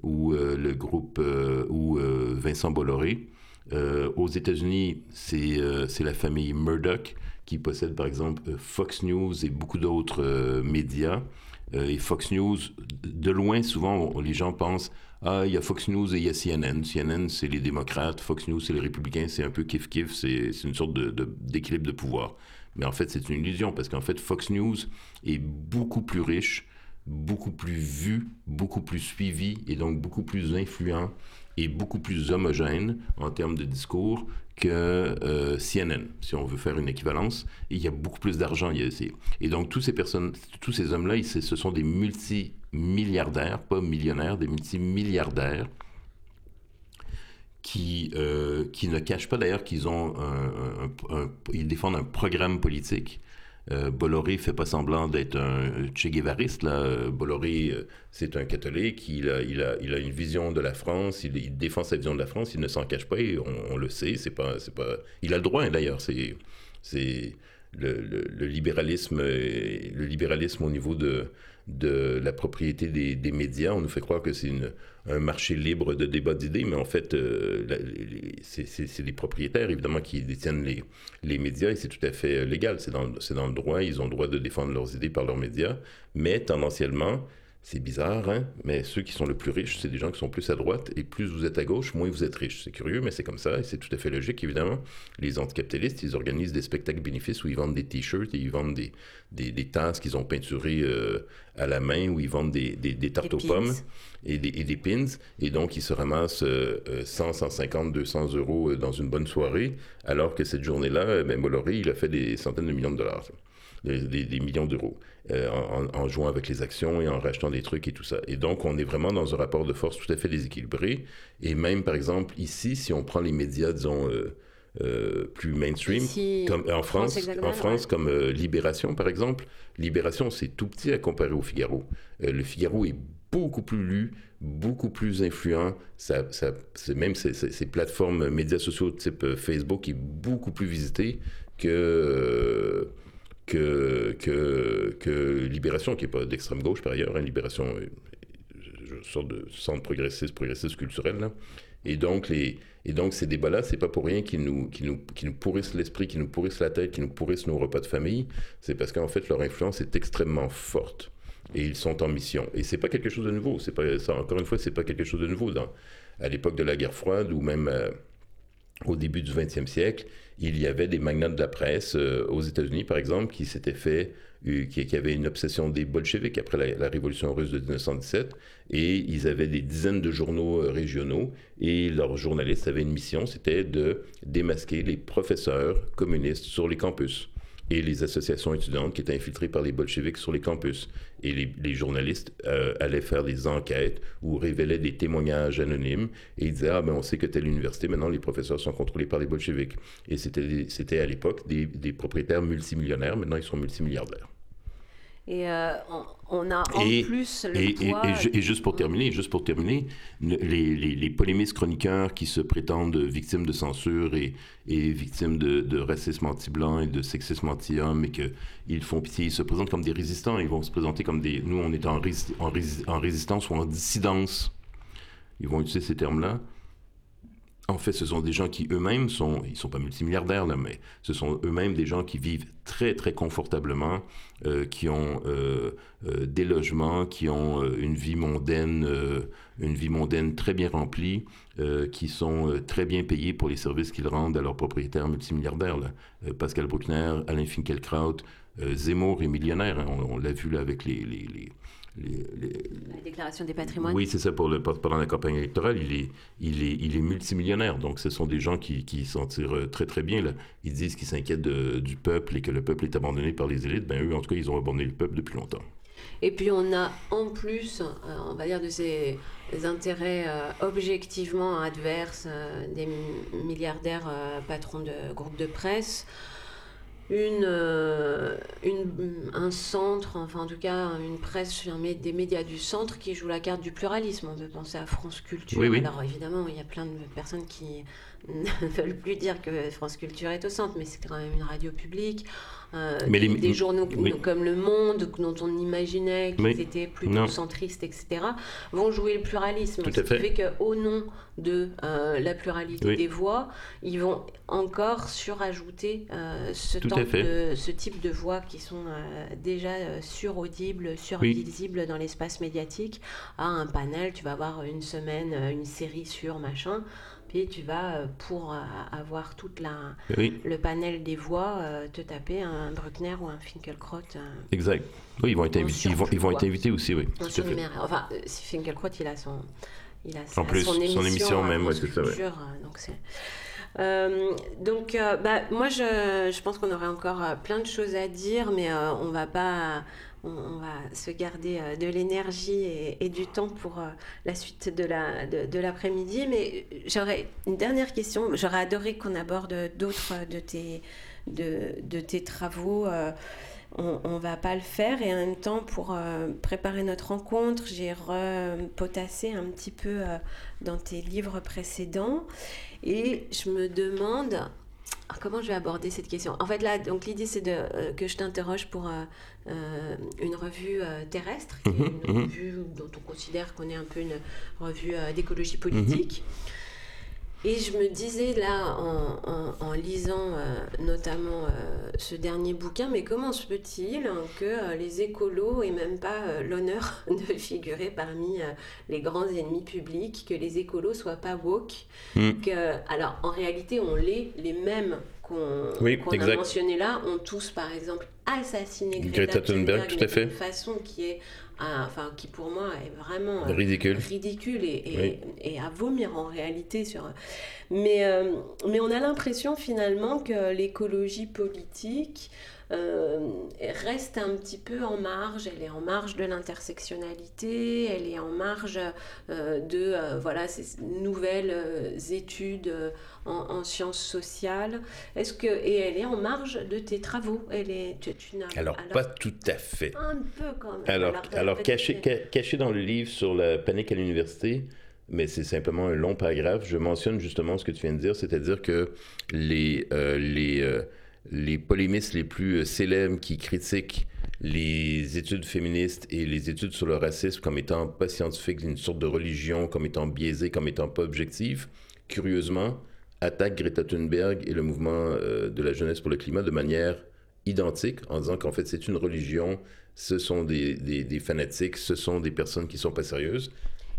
ou euh, le groupe euh, ou Vincent Bolloré. aux États-Unis, c'est la famille Murdoch qui possède par exemple Fox News et beaucoup d'autres médias. Euh, et Fox News, de loin, souvent, les gens pensent Ah, il y a Fox News et il y a CNN. CNN, c'est les démocrates, Fox News, c'est les républicains, c'est un peu kiff-kiff, c'est une sorte d'équilibre de, de pouvoir. Mais en fait, c'est une illusion, parce qu'en fait, Fox News est beaucoup plus riche, beaucoup plus vu, beaucoup plus suivi, et donc beaucoup plus influent et beaucoup plus homogène en termes de discours que euh, CNN, si on veut faire une équivalence. Il y a beaucoup plus d'argent. Et donc, tous ces personnes, tous ces hommes-là, ce sont des multimilliardaires, pas millionnaires, des multimilliardaires qui, euh, qui ne cachent pas d'ailleurs qu'ils ont ils défendent un programme politique euh, Bolloré fait pas semblant d'être un Che Guevariste. Là. Bolloré, euh, c'est un catholique, il a, il, a, il a, une vision de la France, il, défend sa vision de la France, il ne s'en cache pas, et on, le sait, c'est pas, c'est pas... Il a le droit, hein, d'ailleurs, c'est... c'est le, le, libéralisme, le libéralisme au niveau de, de la propriété des, des, médias. On nous fait croire que c'est un marché libre de débat d'idées, mais en fait, euh, c'est les propriétaires, évidemment, qui détiennent les, les médias et c'est tout à fait euh, légal. C'est dans, dans le droit. Ils ont le droit de défendre leurs idées par leurs médias. Mais tendanciellement, c'est bizarre, hein? mais ceux qui sont le plus riches, c'est des gens qui sont plus à droite, et plus vous êtes à gauche, moins vous êtes riche. C'est curieux, mais c'est comme ça, et c'est tout à fait logique, évidemment. Les anticapitalistes, ils organisent des spectacles bénéfices où ils vendent des t-shirts et ils vendent des, des, des tasses qu'ils ont peinturées euh, à la main, où ils vendent des, des, des tartes aux pommes et des, et des pins, et donc ils se ramassent 100, 150, 200 euros euh, dans une bonne soirée, alors que cette journée-là, ben, Bolloré, il a fait des centaines de millions de dollars des, millions d'euros euh, en, jouant avec les actions et en rachetant des trucs et tout ça. Et donc, on est vraiment dans un rapport de force tout à fait déséquilibré. Et même, par exemple, ici, si on prend les médias, disons, euh, euh, plus mainstream, comme en France, en France comme Libération, par exemple, Libération, c'est tout petit à comparer au Figaro. le Figaro est beaucoup plus lu, beaucoup plus influent. Ça, ça même ces, ces, plateformes médias sociaux type Facebook est beaucoup plus visité que que, que, que Libération, qui n'est pas d'extrême gauche par ailleurs, hein, Libération, une sorte de centre progressiste, progressiste culturel. Et donc, les, et donc ces débats-là, c'est pas pour rien qu'ils nous, qu'ils nous, qu'ils nous pourrissent l'esprit, qu'ils nous pourrissent la tête, qu'ils nous pourrissent nos repas de famille. C'est parce qu'en fait, leur influence est extrêmement forte. Et ils sont en mission. Et c'est pas quelque chose de nouveau. Pas, ça, encore une fois, c'est pas quelque chose de nouveau. À l'époque de la guerre froide, ou même euh, au début du 20e siècle, il y avait des magnates de la presse euh, aux États-Unis, par exemple, qui s'étaient fait, euh, qui, qui, avaient une obsession des bolcheviks après la, révolution russe de 1917, et ils avaient des dizaines de journaux euh, régionaux, et leurs journalistes avaient une mission, c'était de démasquer les professeurs communistes sur les campus. Et les associations étudiantes qui étaient infiltrées par les bolcheviks sur les campus. Et les, journalistes euh, allaient faire des enquêtes ou révélaient des témoignages anonymes et ils disaient Ah, ben on sait que telle université, maintenant les professeurs sont contrôlés par les bolcheviks. Et c'était à l'époque des, des propriétaires multimillionnaires, maintenant ils sont multimilliardaires. Et euh, on, a en plus le et, poids... et, juste pour terminer, juste pour terminer, les, les, polémistes chroniqueurs qui se prétendent victimes de censure et, victimes de, de, racisme anti-blanc et de sexisme anti-homme et qu'ils font pitié, ils se présentent comme des résistants, ils vont se présenter comme des... Nous, on est en, en, en résistance ou en dissidence. Ils vont utiliser ces termes-là. En fait, ce sont des gens qui eux-mêmes sont, ils sont pas multimilliardaires mais ce sont eux-mêmes des gens qui vivent très très confortablement, euh, qui ont euh, euh, des logements, qui ont une vie mondaine, une vie mondaine très bien remplie, qui sont très bien payés pour les services qu'ils rendent à leurs propriétaires multimilliardaires. Pascal Bruckner, Alain Finkielkraut, Zemmour est millionnaire. Hein. on, l'a vu là avec les, les la déclaration des patrimoines. Oui, c'est ça. Pour le, pendant la campagne électorale, il est, il est, il est multimillionnaire. Donc, ce sont des gens qui, qui s'en tirent euh, très, très bien. Là. Ils disent qu'ils s'inquiètent du peuple et que le peuple est abandonné par les élites. Ben, eux, en tout cas, ils ont abandonné le peuple depuis longtemps. Et puis, on a en plus, euh, on va dire, de ces intérêts euh, objectivement adverses des milliardaires patrons de groupes de presse une, euh, une, un centre, enfin en tout cas une presse, des médias du centre qui joue la carte du pluralisme. On peut penser à France Culture. Alors évidemment, il y a plein de personnes qui ne veulent plus dire que France Culture est au centre, mais c'est quand même une radio publique. Euh, mais des, journaux comme Le Monde, dont on imaginait qu'ils étaient plutôt centristes, etc., vont jouer le pluralisme. Tout ce qui fait, fait qu'au nom de euh, la pluralité des voix, ils vont encore surajouter euh, ce, ce type de voix qui sont déjà suraudibles, survisibles dans l'espace médiatique. À un panel. Tu vas avoir une semaine, une série sur machin et tu vas, euh, pour euh, avoir toute la, le panel des voix, euh, te taper un Bruckner ou un Finkelkraut. exact. Oui, ils vont être, invités, ils vont, ils vont être invités aussi, oui. Enfin, Finkelkraut, il a son, il a en plus, son émission, son émission même, c'est ça, Donc, c'est... donc, bah, moi, je, je pense qu'on aurait encore plein de choses à dire, mais on va pas, on, va se garder euh, de l'énergie et, du temps pour euh, la suite de, la, de, l'après-midi. Mais j'aurais une dernière question. J'aurais adoré qu'on aborde d'autres de tes, travaux. Euh, on ne va pas le faire et en même temps pour préparer notre rencontre j'ai repotassé un petit peu dans tes livres précédents et je me demande ah, comment je vais aborder cette question? En fait, là, donc l'idée, c'est euh, que je t'interroge pour euh, euh, une revue terrestre, qui est mhm, une mhm. revue dont on considère qu'on est un peu une revue d'écologie politique. Mhm. Et je me disais là, en, lisant euh, notamment euh, ce dernier bouquin, mais comment se peut-il que euh, les écolos aient même pas l'honneur de figurer parmi les grands ennemis publics, que les écolos soient pas woke hmm. que, Alors en réalité, on l'est, les mêmes qu'on a mentionnés là ont tous, par exemple, assassiné Greta, Thunberg, tout à fait. de façon qui est enfin, qui pour moi est vraiment ridicule, ridicule et, et, à vomir en réalité. Sur... Mais, euh, mais on a l'impression finalement que l'écologie politique euh, reste un petit peu en marge. Elle est en marge de l'intersectionnalité, elle est en marge euh, de voilà, ces nouvelles études en, sciences sociales. Est-ce que et elle est en marge de tes travaux Elle est. Tu, alors, pas tout à fait. Un peu quand même. Alors, alors, caché, caché dans le livre sur la panique à l'université. Mais c'est simplement un long paragraphe. Je mentionne justement ce que tu viens de dire, c'est-à-dire que les, euh, les, euh, les polémistes les plus euh, célèbres qui critiquent les études féministes et les études sur le racisme comme étant pas scientifiques, une sorte de religion, comme étant biaisée, comme étant pas objective, curieusement, attaque Greta Thunberg et le mouvement euh, de la jeunesse pour le climat de manière identique, en disant qu'en fait c'est une religion, ce sont des, des, fanatiques, ce sont des personnes qui sont pas sérieuses.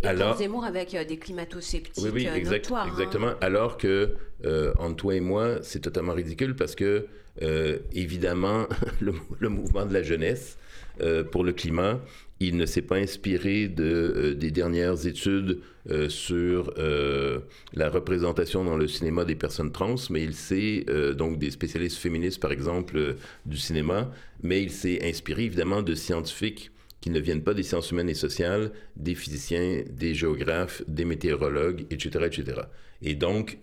Et Alors- Zemmour avec euh, des climato-sceptiques Oui, oui, euh, exact- notoires, hein. exactement. Alors que, euh, entre toi et moi, c'est totalement ridicule parce que, euh, évidemment, le, le mouvement de la jeunesse euh, pour le climat, il ne s'est pas inspiré de, des dernières études euh, sur euh, la représentation dans le cinéma des personnes trans, mais il s'est, euh, donc des spécialistes féministes, par exemple, du cinéma, mais il s'est inspiré évidemment de scientifiques qui ne viennent pas des sciences humaines et sociales, des physiciens, des géographes, des météorologues, etc., etc. Et donc,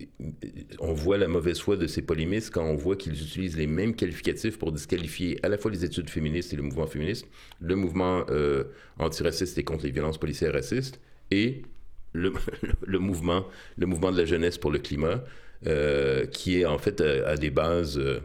on voit la mauvaise foi de ces polémistes quand on voit qu'ils utilisent les mêmes qualificatifs pour disqualifier à la fois les études féministes et le mouvement féministe, le mouvement euh, antiraciste et contre les violences policières racistes, et le, mouvement, le mouvement de la jeunesse pour le climat, euh, qui est en fait à, à des bases... euh,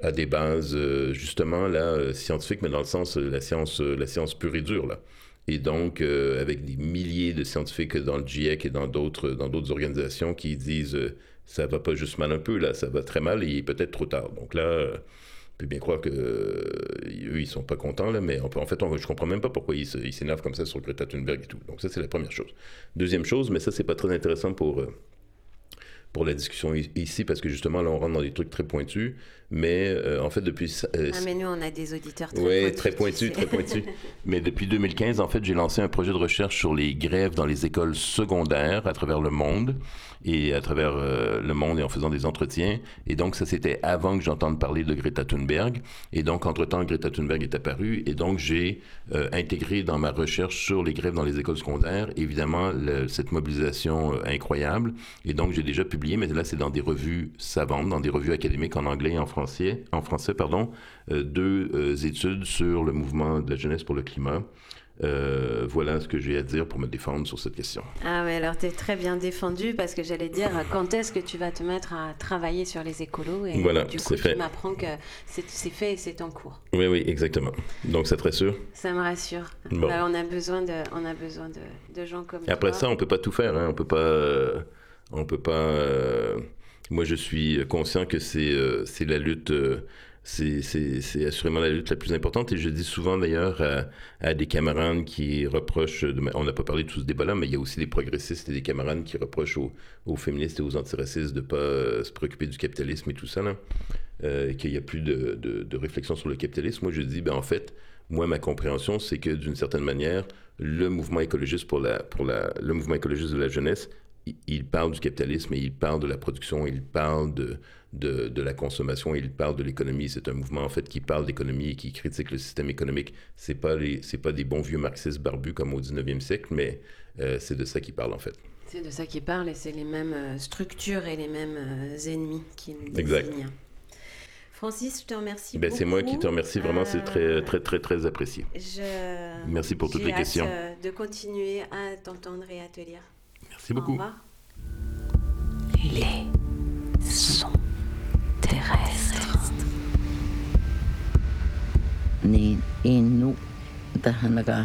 à des bases euh, justement là euh, scientifiques, mais dans le sens euh, la science, la science pure et dure là. Et donc avec des milliers de scientifiques dans le GIEC et dans d'autres dans d'autres organisations qui disent ça va pas juste mal un peu là, ça va très mal et peut-être trop tard. Donc là, on peut bien croire que eux ils sont pas contents là, mais en fait on, je comprends même pas pourquoi ils s'énervent comme ça sur Greta Thunberg et tout. Donc ça c'est la première chose. Deuxième chose, mais ça c'est pas très intéressant pour pour la discussion ici parce que justement là on rentre dans des trucs très pointus mais euh, en fait depuis euh, Ah, mais nous, on a des auditeurs très oui, pointus, très tu pointu, sais. très pointu. Mais depuis 2015, en fait, j'ai lancé un projet de recherche sur les grèves dans les écoles secondaires à travers le monde et à travers euh, le monde et en faisant des entretiens. Et donc, ça, c'était avant que j'entende parler de Greta Thunberg. Et donc, entre-temps, Greta Thunberg est apparue. Et donc, j'ai euh, intégré dans ma recherche sur les grèves dans les écoles secondaires, évidemment, le- cette mobilisation incroyable. Et donc, j'ai déjà publié, mais là, c'est dans des revues savantes, dans des revues académiques en anglais et en français, en français pardon, euh, deux euh, études sur le mouvement de la jeunesse pour le climat. Euh, voilà ce que j'ai à dire pour me défendre sur cette question. Ah ouais, alors t'es très bien défendu parce que j'allais dire quand est-ce que tu vas te mettre à travailler sur les écolos et Voilà, du coup fait. tu m'apprends que c'est fait et c'est en cours. Oui, oui, exactement. Donc, ça te rassure? Ça me rassure. Bon. Bah, on a besoin de, on a besoin de, de gens comme après toi. ça, on peut pas tout faire. Hein. On peut pas. on peut pas. euh, moi, je suis conscient que c'est euh, la lutte. euh, c'est- assurément la lutte la plus importante. Et je dis souvent d'ailleurs à, des camarades qui reprochent. on n'a pas parlé de tout ce débat-là, mais il y a aussi des progressistes et des camarades qui reprochent aux, aux féministes et aux antiracistes de pas euh, se préoccuper du capitalisme et tout ça. Euh, qu'il n'y a plus de, de- de réflexion sur le capitalisme. Moi, je dis, ben, en fait, moi, ma compréhension, c'est que d'une certaine manière, le mouvement écologiste pour la, pour la, le mouvement écologiste de la jeunesse, il, parle du capitalisme et il parle de la production, il parle de, de, de la consommation, il parle de l'économie. C'est un mouvement, en fait, qui parle d'économie et qui critique le système économique. C'est pas les, c'est pas des bons vieux marxistes barbus comme au 19e siècle, mais euh, c'est de ça qu'ils parlent, en fait. C'est de ça qu'ils parlent et c'est les mêmes euh, structures et les mêmes euh, ennemis qui nous Exact. désignent. Francis, je te remercie Ben, c'est moi qui te remercie. Vraiment, c'est très, très, très, très apprécié. Je- Merci pour toutes les questions. de continuer à t'entendre et à te lire. Merci Au beaucoup. revoir. Les sons terrestres. Ni inu dahanagan